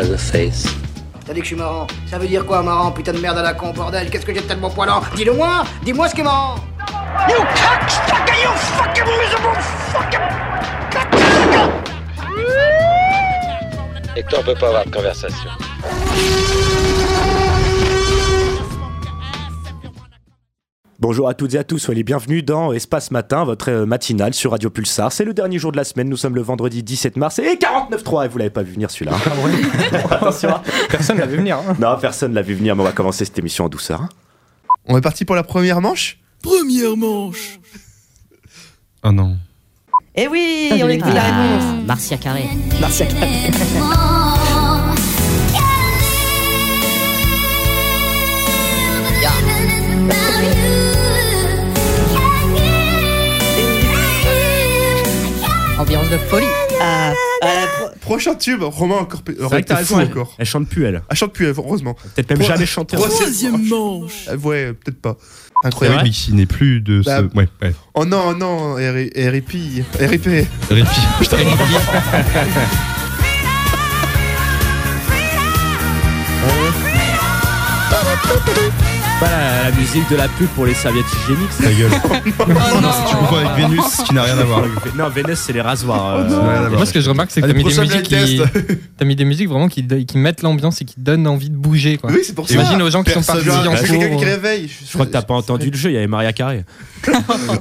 has a face. T'as dit que je suis marrant. Ça veut dire quoi, marrant, putain de merde à la con, bordel? Qu'est-ce que j'ai de tellement poilant? Dis-le moi Dis-moi ce qui est marrant You cocksucker, you fucking miserable fucking Hector peut pas avoir de conversation. Bonjour à toutes et à tous, soyez les bienvenus dans Espace Matin, votre euh, matinale sur Radio Pulsar. C'est le dernier jour de la semaine, nous sommes le vendredi 17 mars et 49.3 et vous l'avez pas vu venir celui-là. Attention. hein. Personne l'a vu venir. hein. Non, personne l'a vu venir, mais on va commencer cette émission en douceur. hein. On est parti pour la première manche? Première manche. Oh non. Eh oui, on écrit la réponse. Marcia Carré. Marcia Carré. Ambiance de folie. Ah, euh, pro- Prochain tube, Romain encore. C'est vrai que t'as fou raison, elle, encore. elle chante plus, elle. Elle chante plus, elle, heureusement. Peut-être même Pro- jamais chanté. Pro- Troisième manche. Euh, Ouais, peut-être pas. Ah Incroyable. oui, n'est plus de Bah, ce. Ouais, ouais. Oh non, non, R- RIP. RIP. Répi. Putain, Pas la, la musique de la pub pour les serviettes hygiéniques. ta gueule. non, si tu confonds avec Vénus, ce qui n'a rien à voir. Non, Vénus, c'est les rasoirs. euh, voir. Moi, ce que je remarque, c'est que t'as mis, des musiques qui... t'as mis des musiques vraiment qui, qui mettent l'ambiance et qui donnent envie de bouger. Quoi. Oui, c'est pour ça. Imagine aux gens qui sont Personne- partis en quelqu'un cours. qui réveille. Je crois que t'as pas entendu le jeu, il y avait Maria Carré.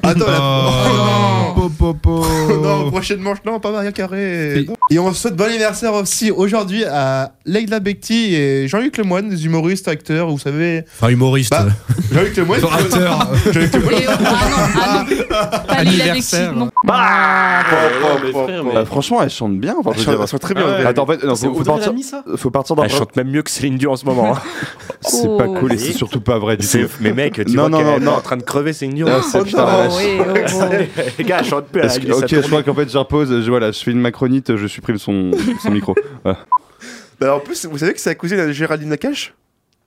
Attends, la- Oh, Oh, po, po, po. non. non, prochaine manche, non, pas Maria Carré. Et on souhaite bon anniversaire aussi aujourd'hui à Leila Bekti et Jean-Luc Lemoine, des humoristes, acteurs, vous savez. Enfin, humoriste. Bah, Jean-Luc Lemoine. Acteur. Jean-Luc Lemoine. Et, ah non, ah non, Anniversaire. Bah, Bah, franchement, elle chante bien. Enfin, je Elle veux chante- dire. elle chante très bien. Ah ouais. Attends, en fait, non, faut, faut partir, faut partir d'un Elle chante même mieux que Céline Dion en ce moment. hein. C'est Oh. pas cool et c'est surtout pas vrai du tout. Mais mec, tu Non, vois non, qu'elle non, est non. en train de crever Céline Dion. Ah, c'est- Oh putain, non, la vache. oui, oh, bon. Les gars, elle chante plus, sa ok, je crois qu'en fait j'impose, je, voilà, je fais une macronite, je supprime son, son micro. Voilà. Bah, en plus, vous savez que c'est la cousine de Géraldine Nakache?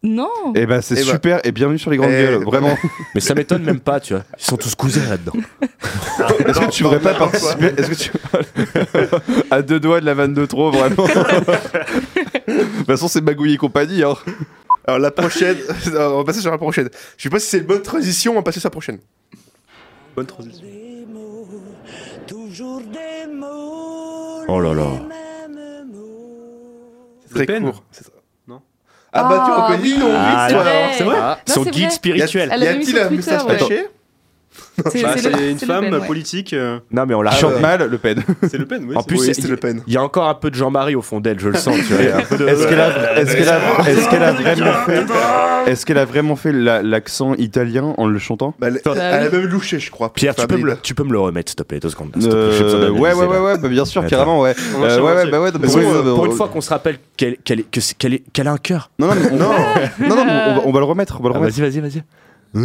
Non. Et bah c'est Eh bah. super et bienvenue sur les grandes Eh, gueules, vraiment. Mais ça m'étonne même pas, tu vois. Ils sont tous cousins là-dedans. Est-ce que tu voudrais pas participer? Est-ce que tu à deux doigts de la vanne de trop, vraiment De toute façon, c'est Magouille et compagnie. Hein. Alors la prochaine, on va passer sur la prochaine. Je sais pas si c'est une bonne transition, on va passer sur la prochaine. Bonne transition. Oh là là. C'est très court. C'est ça. Non Ah bah tu Ah, reconnais oui, non, oui, oui, c'est toi, vrai. alors. C'est vrai Non, Son guide spirituel. Y a-t-il un moustache ouais. C'est Bah, une femme Pen, ouais. politique. euh, Non, mais on la Ah, chante ouais. mal, Le Pen. C'est Le Pen, oui. En plus, Oui, c'est- Le Pen. Il y a encore un peu de Jean-Marie au fond d'elle, je le sens. Est-ce qu'elle a, vraiment fait, est-ce qu'elle a vraiment fait la- l'accent italien en le chantant? Bah, elle, elle a même louché, je crois. Pierre, tu peux, me le, tu peux me le remettre, s'il te plaît, deux secondes. Euh, ouais, ouais, ouais, ouais, bah, bien sûr, carrément, ouais. Euh, bah pour, euh, une fois qu'on se rappelle qu'elle a un cœur. Non, non, non, on, va, on va le remettre, on va le Ah, remettre. vas-y, vas-y, vas-y.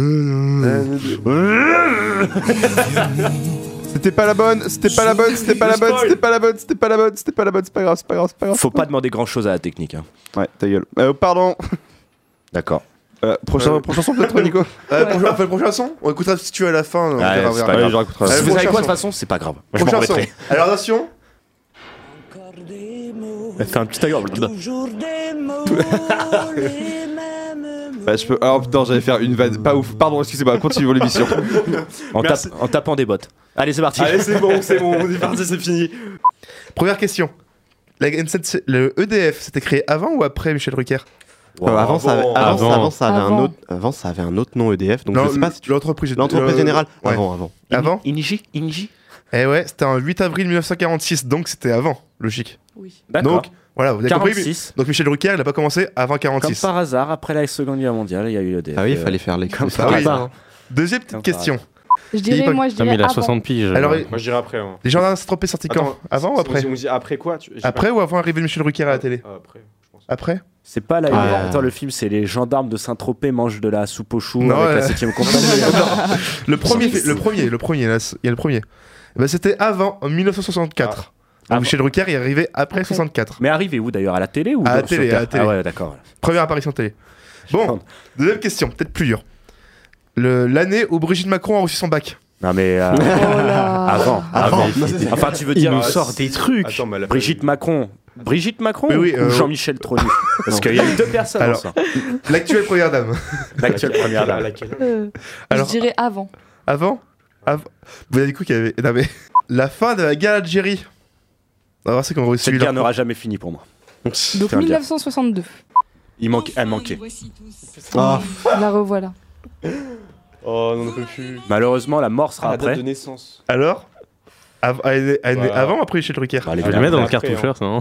C'était pas la bonne, c'était pas la bonne, c'était pas la bonne, c'était pas la bonne, c'était pas la bonne, c'était pas la bonne, c'est pas grave, c'est pas grave, c'est pas grave. Faut pas demander grand chose à la technique. hein. Ouais, ta gueule. Euh, pardon. D'accord. Euh, prochain, Euh. prochain son peut-être, Nico? Euh, prochain- On fait le prochain son On écoutera si tu veux à la fin. on Ouais, c'est pas je Si vous savez prochain quoi, de toute façon, c'est pas grave. Moi, je Prochain son. Alors attention. Elle fait un petit tailleur. Bah, je peux. Alors putain, j'allais faire une vanne. Pas ouf. Pardon, excusez-moi. Continuons l'émission. En, Merci. en tapant des bottes. Allez, c'est parti. Allez, c'est bon, c'est bon, on est parti, c'est fini. Première question. La N7, le EDF, c'était créé avant ou après Michel Drucker? Wow. Euh, avant, ça avait, bon. avant, Avant. avant, ça avait un autre, avant, ça avait un autre nom EDF. Donc Non, je sais pas si tu. L'entreprise L'entreprise euh, générale. ouais. Avant, avant. Avant Inji Inji Eh ouais, c'était en 8 avril 1946, donc c'était avant, logique. Oui. D'accord. Donc, voilà, vous avez compris 46. Donc Michel Drucker, il a pas commencé avant Comme 46. par hasard, après la Seconde Guerre mondiale, il y a eu le Ah oui, il fallait faire les Comme par hasard. Deuxième petite Comme question. Je dirais, pas- moi, je Putain, mais dirais il a avant. 60 piges. Alors, Moi, je dirais après. hein. Les gendarmes s'est sorti quand Avant ou après dit- on dit après quoi tu- Après pas- ou avant l'arrivée de Michel Drucker à la télé Ah, Après, je pense. Après C'est pas la. Ah. Attends, le film, c'est les gendarmes de Saint-Tropez mangent de la soupe aux choux Non, avec la ouais. 7ème compagnie. Le premier, le premier, le premier, là, il y a le premier. Ben, c'était avant, en 1964. Ah. Donc Michel Drucker est arrivé après Après. 64. Mais arrivé où d'ailleurs À la télé ou À la télé, sur à la Terre télé. Ah ouais, d'accord. Première apparition télé. Bon, deuxième question, peut-être plus dur. Le- L'année où Brigitte Macron a reçu son bac. Non mais euh, Oh avant, avant. Avant. Enfin, tu veux Il dire nous euh, sort des trucs. Attends, mais Brigitte Macron Brigitte Macron Oui, oui, ou euh, Jean-Michel Tronu Parce qu'il y a eu deux personnes Alors. L'actuelle première dame. L'actuelle première dame. Euh, Alors- je dirais avant. Avant, avant. Vous avez dit qu'il y avait Non mais la fin de la guerre d'Algérie. On va voir c'est qu'on Cette guerre n'aura jamais fini pour moi. Donc Tiens, dire. 1962. Il manque, elle manquait. Ah. La revoilà. Oh, non, on ne peut plus. Malheureusement, la mort sera Ah, la date après. de naissance. Alors? Av- Elle Voilà. avant après Michel Drucker Bah, Je vais le mettre dans le après, cartoucheur, ça, non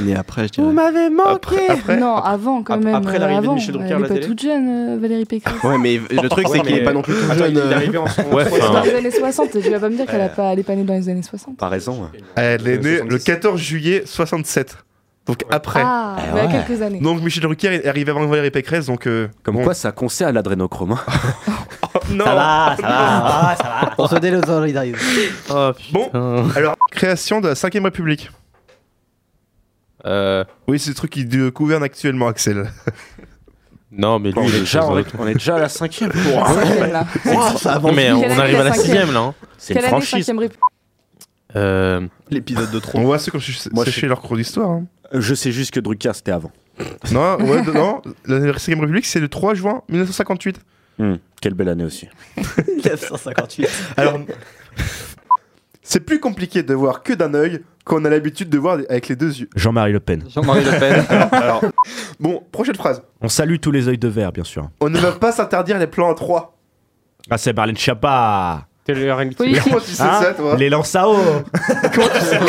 Né après, je dirais. m'avez Après, après Non, avant quand même. après euh, l'arrivée de. Michel Drucker Elle est pas toute jeune, euh, Valérie Pécresse. Ouais, mais le truc, c'est qu'il est mais- pas non plus tout jeune. il est euh, arrivé en. Ouais, C'est enfin, dans les années 60. Tu vas pas me dire qu'elle a pas, née dans les années 60. Pas raison. Elle est née le 76. 14 juillet 67. Donc après. Ah, Eh mais il y a ouais. quelques années. Donc Michel Drucker est arrivé avant Valérie Pécresse, donc euh, Comme bon. quoi, ça concerne l'adrénochrome. hein. Non. Ça va, ça va, ah, ça va. On se délosolidarise. Oh Bon. Alors création de la 5 République. Euh, Oui, c'est le truc qui gouverne actuellement, Axel. non, mais lui, on, il est déjà, on, est, on est déjà à la cinquième. Cinquième, là. Oh, ça avance. Mais on arrive à la sixième là. hein. C'est une Quelle année franchise. 5ème République Euh, L'épisode de On trop. voit ceux qui ont Moi, je leur cours d'histoire. hein. Je sais juste que Drucker, c'était avant. Non, ouais, de- non, la 5 République, c'est le 3 juin 1958. Hmm, Quelle belle année aussi. 958. Alors, c'est plus compliqué de voir que d'un œil qu'on a l'habitude de voir avec les deux yeux. Jean-Marie Le Pen. Jean-Marie Le Pen. Alors, bon, prochaine phrase. On salue tous les œils de verre, bien sûr. On ne va pas s'interdire les plans à 3. Ah, c'est Marlène Schiappa. Politique. Comment tu sais Hein ça, toi Les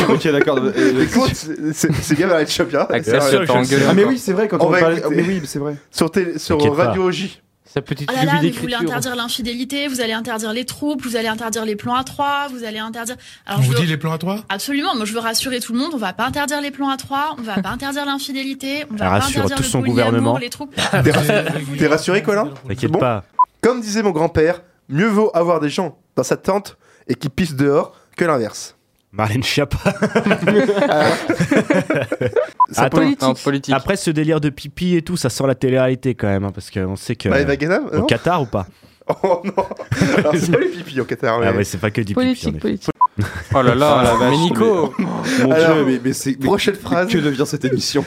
ok, d'accord. Euh, Mais comment tu sais- C'est c'est bien Valérie Chapia. Axel, Bien sûr t'as que je engueulé sais. Ah, mais mais oui, c'est vrai, quand On on, va parlait. écouter. Mais oui, c'est vrai. Sur, télé- sur T'inquiète pas. Radio J. Sa petite Oh là là, lubie mais vous voulez d'écriture. interdire l'infidélité, vous allez interdire les troupes, vous allez interdire les plans à trois, vous allez interdire. Alors, On je vous veux- dit les plans à toi Absolument, moi je veux rassurer tout le monde, on va pas interdire les plans à trois, on va pas interdire l'infidélité, on va Elle pas rassure interdire tout le son polyamour, gouvernement. les troupes. T'es t'es rassuré, Colin? T'inquiète Bon. pas. Comme disait mon grand-père, mieux vaut avoir des gens dans sa tente et qui pissent dehors que l'inverse. Marlène Schiappa. Attends, Politique. Politique. Après ce délire de pipi et tout, ça sent la télé-réalité quand même, hein, parce qu'on sait que. Bah, Eva Ganem, au Qatar ou pas? Oh non Alors, c'est pas les pipis au Qatar. Ah ouais, c'est pas que du pipi. Politique, politique. Oh là là, Ah, la vache, mais Nico. Mon Alors, dieu, mais, mais c'est. mais Prochaine phrase. Que devient cette émission?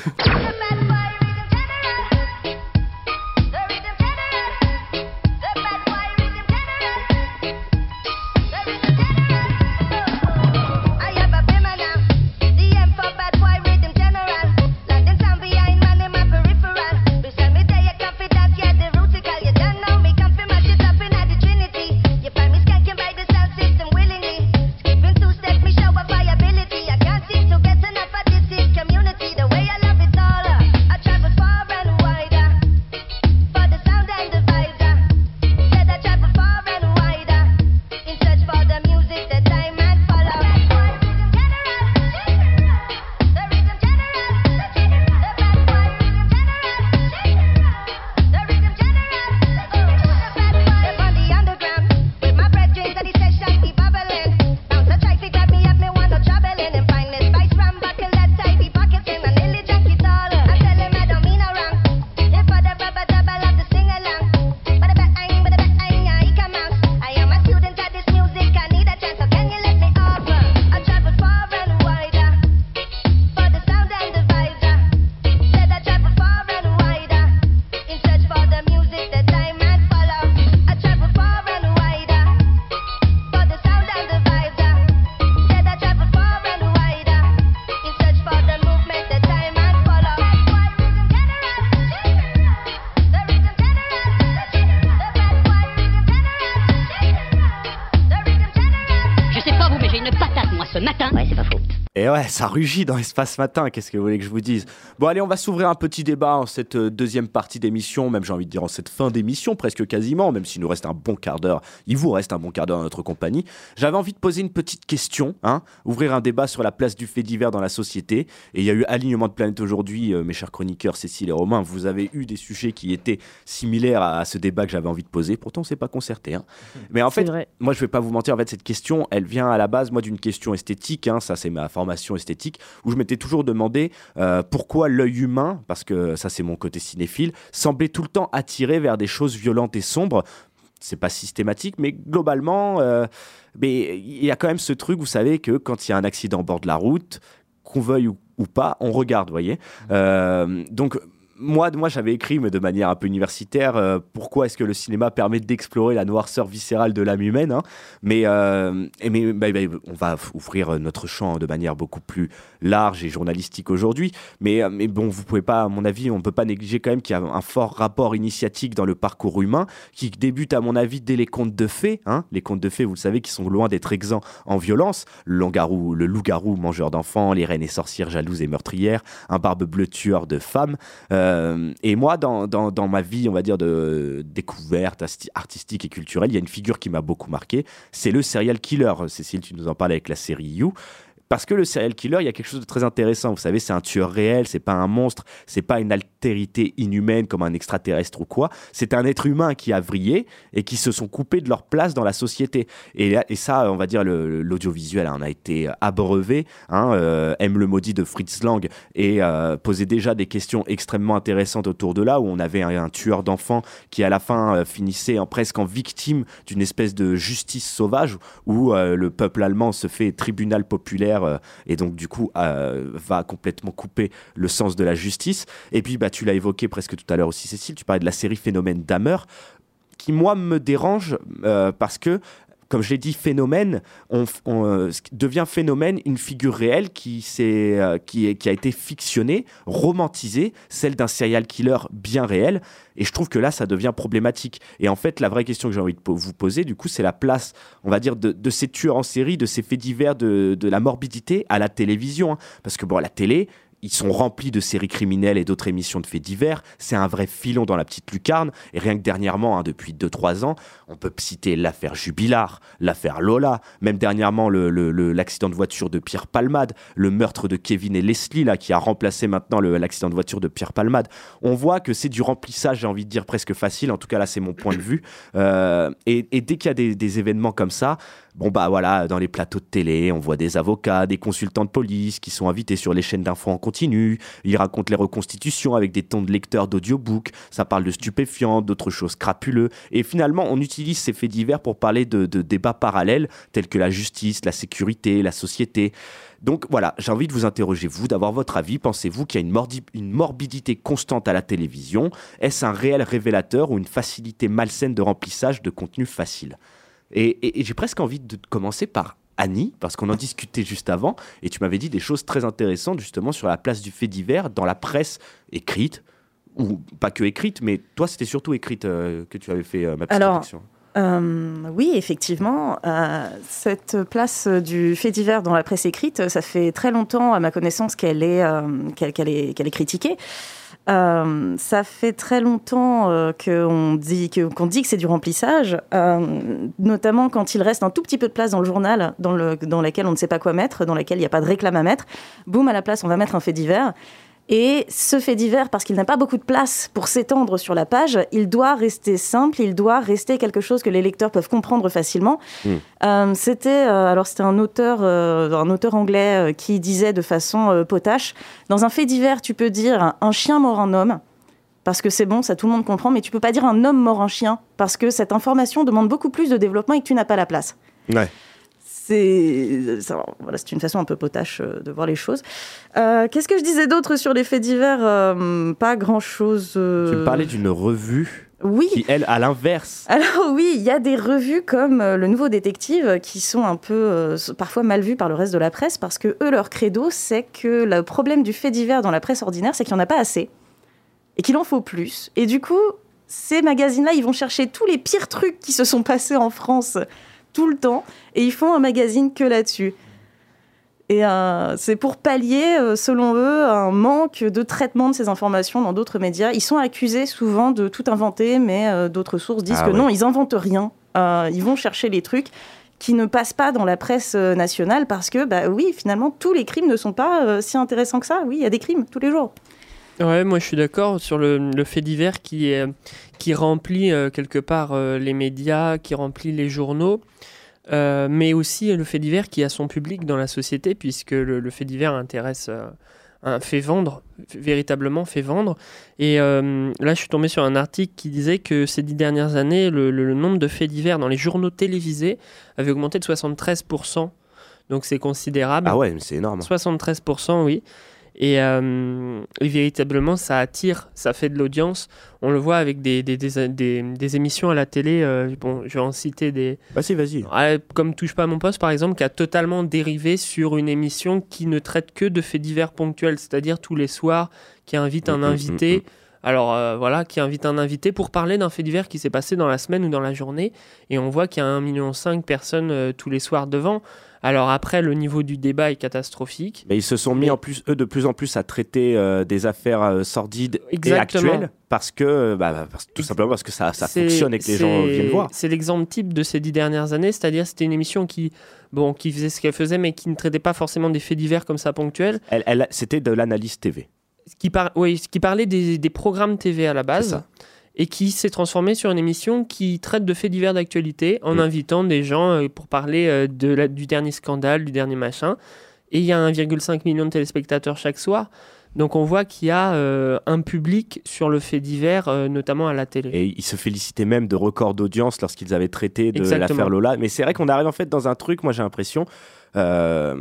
Ouais, ça rugit dans l'espace matin, qu'est-ce que vous voulez que je vous dise? Bon allez, on va s'ouvrir un petit débat en cette euh, deuxième partie d'émission, même j'ai envie de dire en cette fin d'émission, presque quasiment, même s'il nous reste un bon quart d'heure, il vous reste un bon quart d'heure dans notre compagnie. J'avais envie de poser une petite question, hein, ouvrir un débat sur la place du fait divers dans la société. Et il y a eu alignement de planète aujourd'hui, euh, mes chers chroniqueurs Cécile et Romain, vous avez eu des sujets qui étaient similaires à, à ce débat que j'avais envie de poser, pourtant on s'est pas concerté. hein. Mais en fait, moi je vais pas vous mentir, en fait cette question, elle vient à la base, moi d'une question esthétique, hein, ça c'est ma formation esthétique, où je m'étais toujours demandé euh, pourquoi l'œil humain, parce que ça c'est mon côté cinéphile, semblait tout le temps attiré vers des choses violentes et sombres. C'est pas systématique, mais globalement, euh, mais il y a quand même ce truc, vous savez, que quand il y a un accident au bord de la route, qu'on veuille ou, pas, on regarde, vous voyez. Euh, donc moi, moi j'avais écrit, mais de manière un peu universitaire, euh, pourquoi est-ce que le cinéma permet d'explorer la noirceur viscérale de l'âme humaine. hein. mais euh, mais bah, bah, on va ouvrir notre champ de manière beaucoup plus large et journalistique aujourd'hui. Mais, euh, mais bon, vous pouvez pas, à mon avis, on peut pas négliger quand même qu'il y a un fort rapport initiatique dans le parcours humain qui débute, à mon avis, dès les contes de fées. hein. Les contes de fées, vous le savez, qui sont loin d'être exempts en violence. Le loup-garou, mangeur d'enfants, les reines et sorcières jalouses et meurtrières, un barbe bleue tueur de femmes. Et moi, dans, dans, ma vie, on va dire, de découverte artistique et culturelle, il y a une figure qui m'a beaucoup marqué. C'est le serial killer. Cécile, tu nous en parles avec la série You. Parce que le serial killer, il y a quelque chose de très intéressant. Vous savez, c'est un tueur réel, c'est pas un monstre, c'est pas une inhumaine comme un extraterrestre ou quoi. C'est un être humain qui a vrillé et qui se sont coupés de leur place dans la société. Et, ça, on va dire, l'audiovisuel en a été abreuvé. Hein, euh, le maudit de Fritz Lang et euh, posait déjà des questions extrêmement intéressantes autour de là, où on avait un, tueur d'enfants qui, à la fin, euh, finissait presque en victime d'une espèce de justice sauvage, où euh, le peuple allemand se fait tribunal populaire euh, et donc, du coup, euh, va complètement couper le sens de la justice. Et puis, bah, tu l'as évoqué presque tout à l'heure aussi, Cécile, tu parlais de la série Phénomène d'Hammer, qui, moi, me dérange euh, parce que comme je l'ai dit, phénomène, euh, devient phénomène une figure réelle qui, euh, qui, a été fictionnée, romantisée, celle d'un serial killer bien réel. Et je trouve que là, ça devient problématique. Et en fait, la vraie question que j'ai envie de vous poser, du coup, c'est la place, on va dire, de, ces tueurs en série, de ces faits divers, de, de la morbidité à la télévision. hein. Parce que, bon, à la télé, ils sont remplis de séries criminelles et d'autres émissions de faits divers. C'est un vrai filon dans la petite lucarne. Et rien que dernièrement, hein, depuis 2-3 ans, on peut citer l'affaire Jubilard, l'affaire Lola, même dernièrement l'accident de voiture de Pierre Palmade, le meurtre de Kevin et Leslie, là, qui a remplacé maintenant l'accident de voiture de Pierre Palmade. On voit que c'est du remplissage, j'ai envie de dire, presque facile. En tout cas, là, c'est mon point de vue. Euh, et, dès qu'il y a des, des événements comme ça, Bon bah voilà, dans les plateaux de télé, on voit des avocats, des consultants de police qui sont invités sur les chaînes d'infos en Ils racontent les reconstitutions avec des tons de lecteurs d'audiobook. Ça parle de stupéfiants, d'autres choses crapuleux. Et finalement, on utilise ces faits divers pour parler de, débats parallèles tels que la justice, la sécurité, la société. Donc voilà, j'ai envie de vous interroger, vous, d'avoir votre avis. Pensez-vous qu'il y a une, morbidité constante à la télévision? Est-ce un réel révélateur ou une facilité malsaine de remplissage de contenu facile? Et j'ai presque envie de commencer par Annie, parce qu'on en discutait juste avant, et tu m'avais dit des choses très intéressantes justement sur la place du fait divers dans la presse écrite, ou pas que écrite, mais toi c'était surtout écrite euh, que tu avais fait euh, ma petite Alors. Euh, oui, effectivement, euh, cette place du fait divers dans la presse écrite, ça fait très longtemps, à ma connaissance, qu'elle est, euh, qu'elle, qu'elle est, qu'elle est critiquée. Euh, ça fait très longtemps euh, qu'on dit, que, dit que c'est du remplissage, euh, notamment quand il reste un tout petit peu de place dans le journal dans, le, dans on ne sait pas quoi mettre, dans laquelle il n'y a pas de réclame à mettre. Boum, à la place, on va mettre un fait divers. Et ce fait divers, parce qu'il n'a pas beaucoup de place pour s'étendre sur la page, il doit rester simple, il doit rester quelque chose que les lecteurs peuvent comprendre facilement. Euh, c'était euh, alors c'était un auteur, euh, un auteur anglais qui disait de façon potache dans un fait divers, tu peux dire un chien mort un homme. Parce que c'est bon, ça tout le monde comprend, mais tu peux pas dire un homme mort un chien, parce que cette information demande beaucoup plus de développement et que tu n'as pas la place. Ouais. C'est ça, voilà, c'est une façon un peu potache euh, de voir les choses. Euh, Qu'est-ce que je disais d'autre sur les faits divers Euh, Pas grand-chose. euh, Tu me parlais d'une revue Oui. qui, elle, à l'inverse, Alors oui, il y a des revues comme euh, Le Nouveau Détective qui sont un peu euh, parfois mal vues par le reste de la presse parce que eux, leur credo, c'est que le problème du fait divers dans la presse ordinaire, c'est qu'il n'y en a pas assez et qu'il en faut plus. Et du coup, ces magazines-là, ils vont chercher tous les pires trucs qui se sont passés en France tout le temps et ils font un magazine que là-dessus. Et euh, c'est pour pallier, euh, selon eux, un manque de traitement de ces informations dans d'autres médias. Ils sont accusés souvent de tout inventer, mais euh, d'autres sources disent Ah que ouais. non, ils inventent rien. Euh, ils vont chercher les trucs qui ne passent pas dans la presse nationale parce que, bah oui, finalement, tous les crimes ne sont pas euh, si intéressants que ça. Oui, il y a des crimes tous les jours. Ouais, moi je suis d'accord sur le, le fait divers qui, est, qui remplit euh, quelque part euh, les médias, qui remplit les journaux, euh, mais aussi le fait divers qui a son public dans la société, puisque le, le fait divers intéresse, un- fait vendre, véritablement fait vendre. Et là je suis tombé sur un article qui disait que ces dix dernières années, le, le- le nombre de faits divers dans les journaux télévisés avait augmenté de 73%. Donc c'est considérable. Ah ouais, mais c'est énorme. 73%, oui. Et, euh, et véritablement, ça attire, ça fait de l'audience. On le voit avec des, des, des, des- des émissions à la télé. euh, bon, je vais en citer des. Vas-y, vas-y. Ouais, comme Touche pas à mon poste, par exemple, qui a totalement dérivé sur une émission qui ne traite que de faits divers ponctuels, c'est-à-dire tous les soirs, qui invite un Mm, mm, invité. mm. Alors euh, voilà, qui invite un invité pour parler d'un fait divers qui s'est passé dans la semaine ou dans la journée. Et on voit qu'il y a 1,5 million de personnes euh, tous les soirs devant. Alors après, le niveau du débat est catastrophique. Mais ils se sont mis en plus, eux, de plus en plus à traiter euh, des affaires sordides Exactement. et actuelles parce que, bah, parce- tout simplement parce que ça, ça fonctionne et que les gens viennent voir. C'est l'exemple type de ces dix dernières années, c'est-à-dire c'était une émission qui, bon, qui faisait ce qu'elle faisait, mais qui ne traitait pas forcément des faits divers comme ça ponctuels. Elle, elle- c'était de l'analyse TV. Qui, par- oui, qui parlait des, des programmes TV à la base. Et qui s'est transformé sur une émission qui traite de faits divers d'actualité en Mm. invitant des gens euh, pour parler euh, de la- du dernier scandale, du dernier machin. Et il y a 1,5 million de téléspectateurs chaque soir. Donc on voit qu'il y a euh, un public sur le fait divers, euh, notamment à la télé. Et ils se félicitaient même de records d'audience lorsqu'ils avaient traité de l'affaire Lola. Mais c'est vrai qu'on arrive en fait dans un truc, moi j'ai l'impression. euh,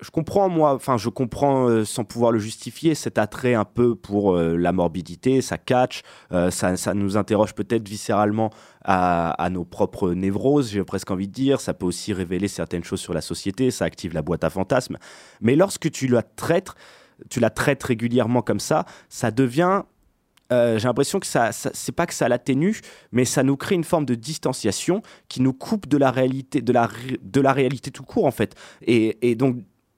je comprends, moi, enfin, je comprends euh, sans pouvoir le justifier, cet attrait un peu pour euh, la morbidité, ça catch, euh, ça, ça nous interroge peut-être viscéralement à, nos propres névroses, j'ai presque envie de dire. Ça peut aussi révéler certaines choses sur la société, ça active la boîte à fantasmes. Mais lorsque tu la traites, tu la traites régulièrement comme ça, ça devient j'ai l'impression que ça, ça- c'est pas que ça l'atténue, mais ça nous crée une forme de distanciation qui nous coupe de la réalité, de la, de la réalité tout court en fait. Et donc,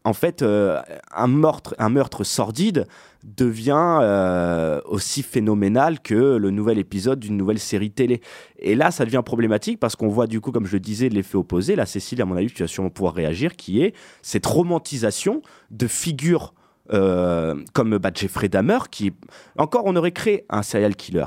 en fait, euh, un meurtre, sordide devient euh, aussi phénoménal que le nouvel épisode d'une nouvelle série télé. Et là, ça devient problématique parce qu'on voit du coup, comme je le disais, l'effet opposé. Là, Cécile, à mon avis, tu vas sûrement pouvoir réagir, qui est cette romantisation de figures euh, comme bah, Jeffrey Dahmer, qui encore on aurait créé un serial killer.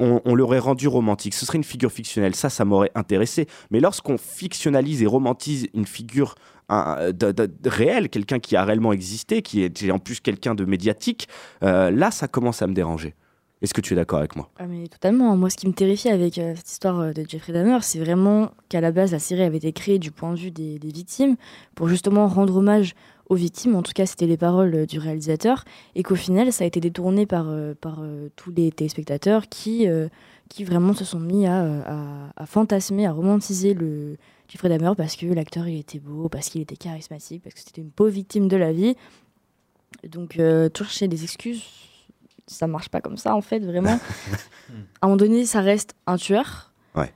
On, l'aurait rendu romantique. Ce serait une figure fictionnelle. Ça, ça m'aurait intéressé. Mais lorsqu'on fictionnalise et romantise une figure un- de- quelqu'un qui a réellement existé, qui est en plus quelqu'un de médiatique, euh, là, ça commence à me déranger. Est-ce que tu es d'accord avec moi? Ah mais totalement. Moi, ce qui me terrifie avec euh, cette histoire euh, de Jeffrey Dahmer, c'est vraiment qu'à la base, la série avait été créée du point de vue des victimes pour justement rendre hommage aux victimes. En tout cas, c'était les paroles euh, du réalisateur. Et qu'au final, ça a été détourné par, euh, par euh, tous les téléspectateurs qui, qui vraiment se sont mis à, à, à fantasmer, à romantiser le Jeffrey Dahmer parce que l'acteur, il était beau, parce qu'il était charismatique, parce que c'était une pauvre victime de la vie. Donc, euh, chercher des excuses, ça marche pas comme ça, en fait, vraiment. à un moment donné, ça reste un tueur. Ouais.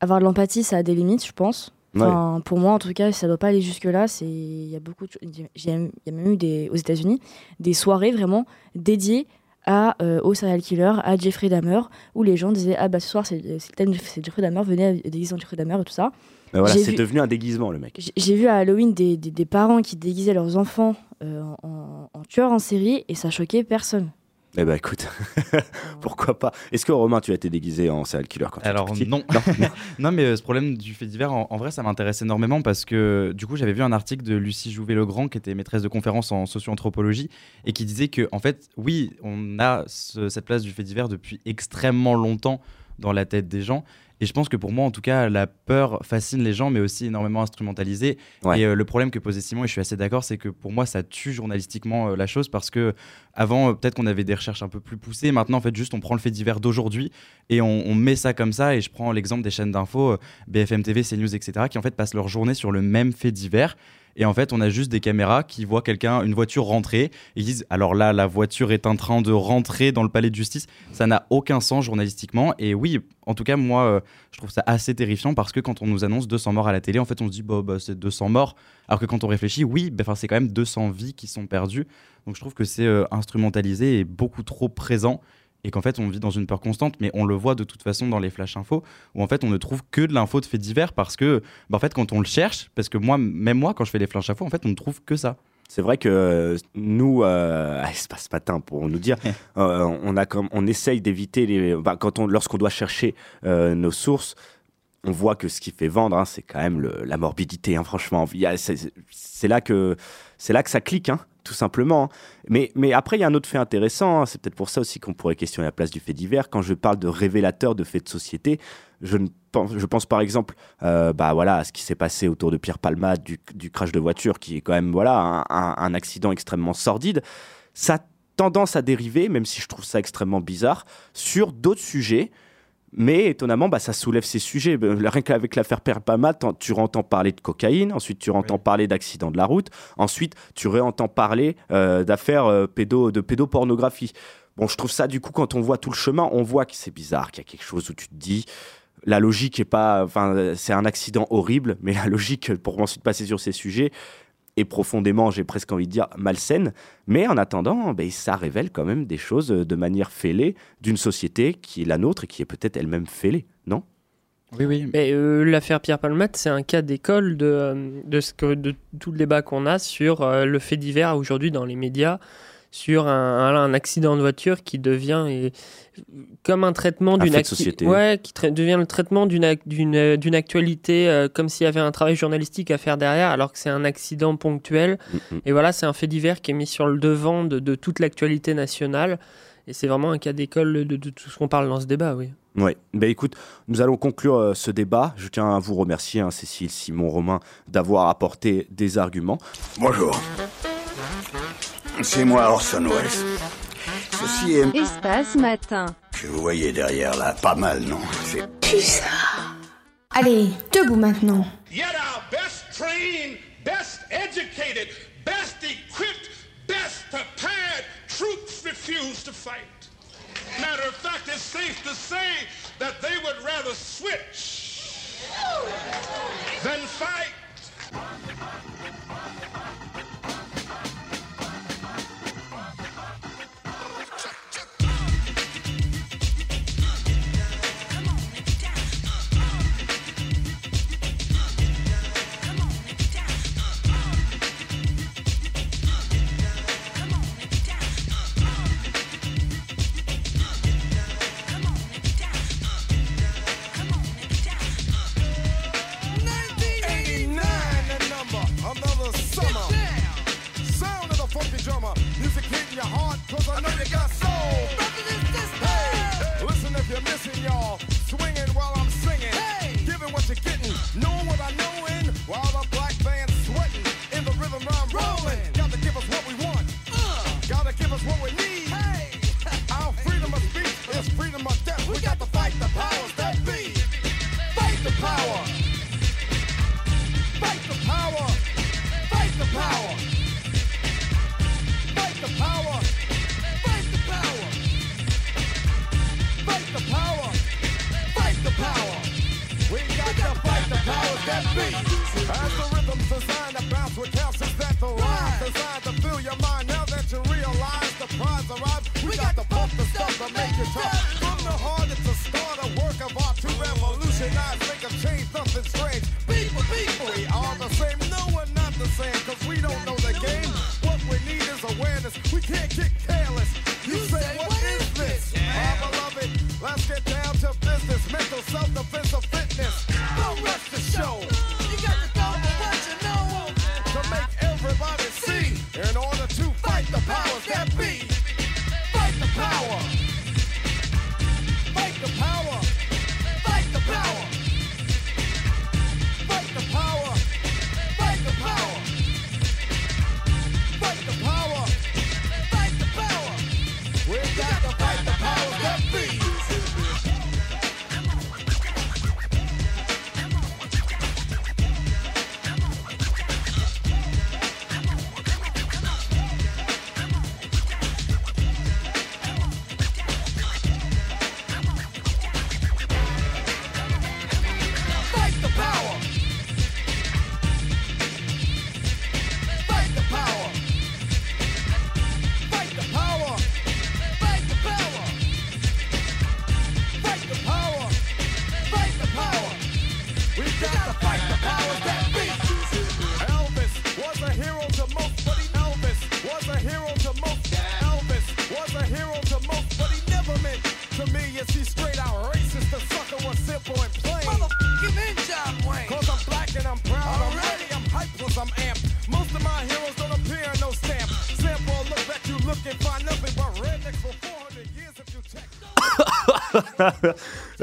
Avoir de l'empathie, ça a des limites, je pense. Enfin, Pour moi, en tout cas, ça doit pas aller jusque-là. C'est- Il y a beaucoup de... y a même eu des... aux États-Unis des soirées vraiment dédiées à, euh, au serial killer, à Jeffrey Dahmer, où les gens disaient Ah bah ce soir, c'est le thème, de- Jeffrey Dahmer, venez déguiser en Jeffrey Dahmer et tout ça. Euh, Voilà, J'ai c'est vu- devenu un déguisement, le mec. j'ai- J'ai vu à Halloween des, des, des parents qui déguisaient leurs enfants euh, en, en tueurs en série et ça choquait personne. Eh ben écoute, pourquoi pas Est-ce que Romain, tu as été déguisé en serial killer quand tu étais Alors petit non. non, mais euh, ce problème du fait divers, en, en vrai, ça m'intéresse énormément parce que du coup, j'avais vu un article de Lucie Jouvet-Legrand, qui était maîtresse de conférence en socio-anthropologie, et qui disait que, en fait, oui, on a ce- cette place du fait divers depuis extrêmement longtemps dans la tête des gens. Et je pense que pour moi, en tout cas, la peur fascine les gens, mais aussi énormément instrumentalisée. Ouais. Et euh, le problème que posait Simon, et je suis assez d'accord, c'est que pour moi, ça tue journalistiquement euh, la chose parce que avant, euh, peut-être qu'on avait des recherches un peu plus poussées. Maintenant, en fait, juste on prend le fait divers d'aujourd'hui et on, on met ça comme ça. Et je prends l'exemple des chaînes d'infos, BFM TV, CNews, etc., qui en fait passent leur journée sur le même fait divers. Et en fait, on a juste des caméras qui voient quelqu'un, une voiture rentrer, ils disent alors là, la voiture est en train de rentrer dans le palais de justice. Ça n'a aucun sens journalistiquement. Et oui, en tout cas, moi, euh, je trouve ça assez terrifiant parce que quand on nous annonce 200 morts à la télé, en fait, on se dit bah, bah, c'est 200 morts. Alors que quand on réfléchit, oui, bah, c'est quand même 200 vies qui sont perdues. Donc je trouve que c'est euh, instrumentalisé et beaucoup trop présent. Et qu'en fait, on vit dans une peur constante, mais on le voit de toute façon dans les flash infos, où en fait, on ne trouve que de l'info de faits divers parce que, bah, en fait, quand on le cherche, parce que moi, même moi, quand je fais les flash infos, en fait, on ne trouve que ça. C'est vrai que euh, nous, euh, à Espace Matin, pour nous dire, euh, on, a comme, on essaye d'éviter les. bah, quand on, lorsqu'on doit chercher euh, nos sources, on voit que ce qui fait vendre, hein, c'est quand même le- la morbidité. hein, franchement, c'est là que c'est là que ça clique. hein, tout simplement. Mais, mais après, il y a un autre fait intéressant, hein, c'est peut-être pour ça aussi qu'on pourrait questionner la place du fait divers. Quand je parle de révélateur de faits de société, je, pense, par exemple euh, bah, voilà, à ce qui s'est passé autour de Pierre Palmade, du, crash de voiture, qui est quand même voilà, un, un- un accident extrêmement sordide. Ça a tendance à dériver, même si je trouve ça extrêmement bizarre, sur d'autres sujets. Mais étonnamment, bah, ça soulève ces sujets. Ben, Rien qu'avec l'affaire Perpamat, t'en- tu entends parler de cocaïne, ensuite tu entends parler d'accidents de la route, ensuite tu réentends parler euh, d'affaires euh, pédo, de pédopornographie. Bon, je trouve ça, du coup, quand on voit tout le chemin, on voit que c'est bizarre, qu'il y a quelque chose où tu te dis, la logique est pas. Enfin, euh, c'est un accident horrible, mais la logique pour ensuite passer sur ces sujets est profondément, j'ai presque envie de dire, malsaine. Mais en attendant, ben, ça révèle quand même des choses euh, de manière fêlée d'une société qui est la nôtre et qui est peut-être elle-même fêlée, non? Oui, oui. Mais euh, l'affaire Pierre Palmade, c'est un cas d'école de, euh, de, ce que, de tout le débat qu'on a sur euh, le fait divers aujourd'hui dans les médias, sur un, accident de voiture qui devient euh, comme un traitement Un d'une société. Ouais, qui devient le traitement d'une euh, d'une actualité euh, comme s'il y avait un travail journalistique à faire derrière, alors que c'est un accident ponctuel. Mm, Et voilà, c'est un fait divers qui est mis sur le devant de, de toute l'actualité nationale. Et c'est vraiment un cas d'école de, de tout ce qu'on parle dans ce débat, oui. Ouais. Ben écoute, nous allons conclure euh, ce débat. Je tiens à vous remercier, hein, Cécile, Simon, Romain, d'avoir apporté des arguments. Bonjour. C'est moi Orson Welles. Ceci est... Espace matin. Que vous voyez derrière là, pas mal, non? C'est... Allez, debout maintenant. Yet our best trained, best educated, best equipped, best prepared troops refuse to fight. Matter of fact, it's safe to say that they would rather switch than fight.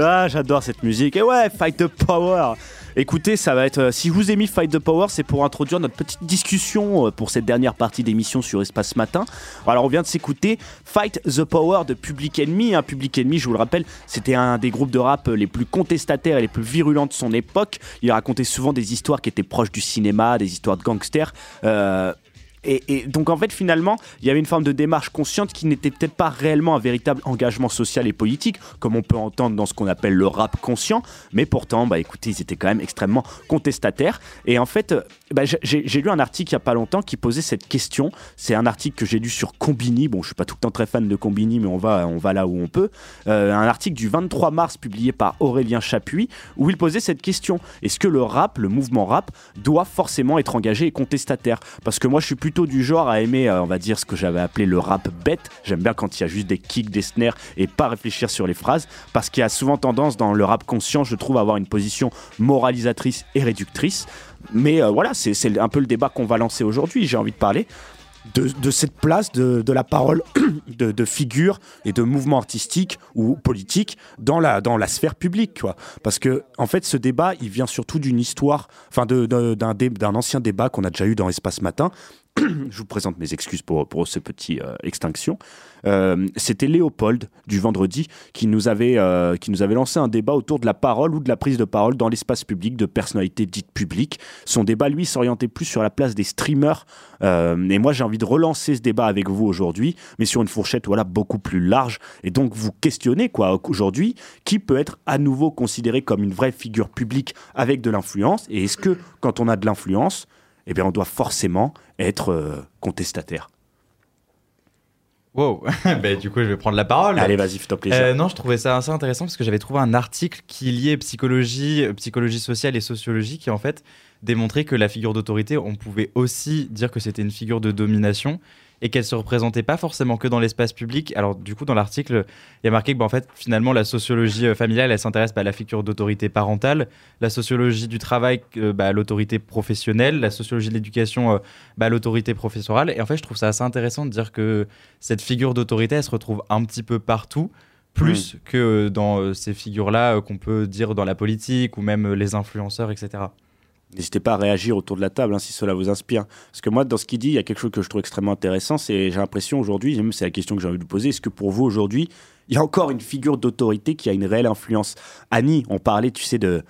Ah, j'adore cette musique. Et ouais, Fight the Power. Écoutez, ça va être. euh, si je vous ai mis Fight the Power, c'est pour introduire notre petite discussion euh, pour cette dernière partie d'émission sur Espace Matin. Alors, on vient de s'écouter Fight the Power de Public Enemy. hein. Public Enemy, je vous le rappelle, c'était un des groupes de rap euh, les plus contestataires et les plus virulents de son époque. Il racontait souvent des histoires qui étaient proches du cinéma, des histoires de gangsters. Et, donc en fait finalement il y avait une forme de démarche consciente qui n'était peut-être pas réellement un véritable engagement social et politique comme on peut entendre dans ce qu'on appelle le rap conscient. Mais pourtant bah écoutez ils étaient quand même extrêmement contestataires. Et en fait bah, j'ai- lu un article il y a pas longtemps qui posait cette question. C'est un article que j'ai lu sur Combini. Bon je suis pas tout le temps très fan de Combini mais on va, on va là où on peut. Euh, un article du 23 mars publié par Aurélien Chapuis où il posait cette question. Est-ce que le rap le mouvement rap doit forcément être engagé et contestataire? Parce que moi je suis plutôt du genre à aimer euh, on va dire ce que j'avais appelé le rap bête. J'aime bien quand il y a juste des kicks des snares et pas réfléchir sur les phrases. Parce qu'il y a souvent tendance dans le rap conscient je trouve à avoir une position moralisatrice et réductrice mais euh, voilà c'est un peu le débat qu'on va lancer aujourd'hui j'ai envie de parler de, cette place de, la parole de, de figures et de mouvements artistiques ou politiques dans la, sphère publique. Parce que, en fait, ce débat, il vient surtout d'une histoire, enfin, d'un ancien débat qu'on a déjà eu dans Espace Matin. Je vous présente mes excuses pour, pour ce petit euh, extinction. Euh, C'était Léopold du vendredi qui nous, avait, euh, qui nous avait lancé un débat autour de la parole ou de la prise de parole dans l'espace public de personnalités dites publiques. Son débat, lui, s'orientait plus sur la place des streamers. Et moi, j'ai envie de relancer ce débat avec vous aujourd'hui, mais sur une fourchette voilà, beaucoup plus large. Et donc, vous questionnez quoi aujourd'hui qui peut être à nouveau considéré comme une vraie figure publique avec de l'influence? Et est-ce que, quand on a de l'influence, eh bien, on doit forcément être euh, contestataire Wow, bah, du coup je vais prendre la parole. Allez, vas-y, fais-toi plaisir. Euh, non, je trouvais ça assez intéressant parce que j'avais trouvé un article qui liait psychologie, euh, psychologie sociale et sociologie qui en fait démontrait que la figure d'autorité, on pouvait aussi dire que c'était une figure de domination et qu'elle se représentait pas forcément que dans l'espace public. Alors du coup dans l'article, il y a marqué que bah, en fait finalement la sociologie euh, familiale, elle s'intéresse bah, à la figure d'autorité parentale, la sociologie du travail euh, bah, à l'autorité professionnelle, la sociologie de l'éducation euh, à l'autorité professorale. Et en fait je trouve ça assez intéressant de dire que cette figure d'autorité, elle se retrouve un petit peu partout plus que euh, dans ces figures-là qu'on peut dire dans la politique ou même les influenceurs, etc. N'hésitez pas à réagir autour de la table hein, si cela vous inspire. Parce que moi, dans ce qu'il dit, il y a quelque chose que je trouve extrêmement intéressant. C'est, j'ai l'impression aujourd'hui, même c'est la question que j'ai envie de vous poser, est-ce que pour vous aujourd'hui, il y a encore une figure d'autorité qui a une réelle influence? Annie, on parlait, tu sais, de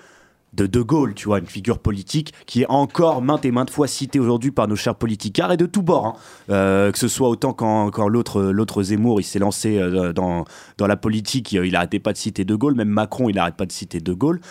de De Gaulle, tu vois, une figure politique qui est encore maintes et maintes fois citée aujourd'hui par nos chers politicards et de tous bords. hein. Euh, que ce soit autant quand, quand l'autre, l'autre Zemmour, il s'est lancé euh, dans, dans la politique, il n'arrêtait pas de citer De Gaulle, même Macron, il n'arrête pas de citer De Gaulle.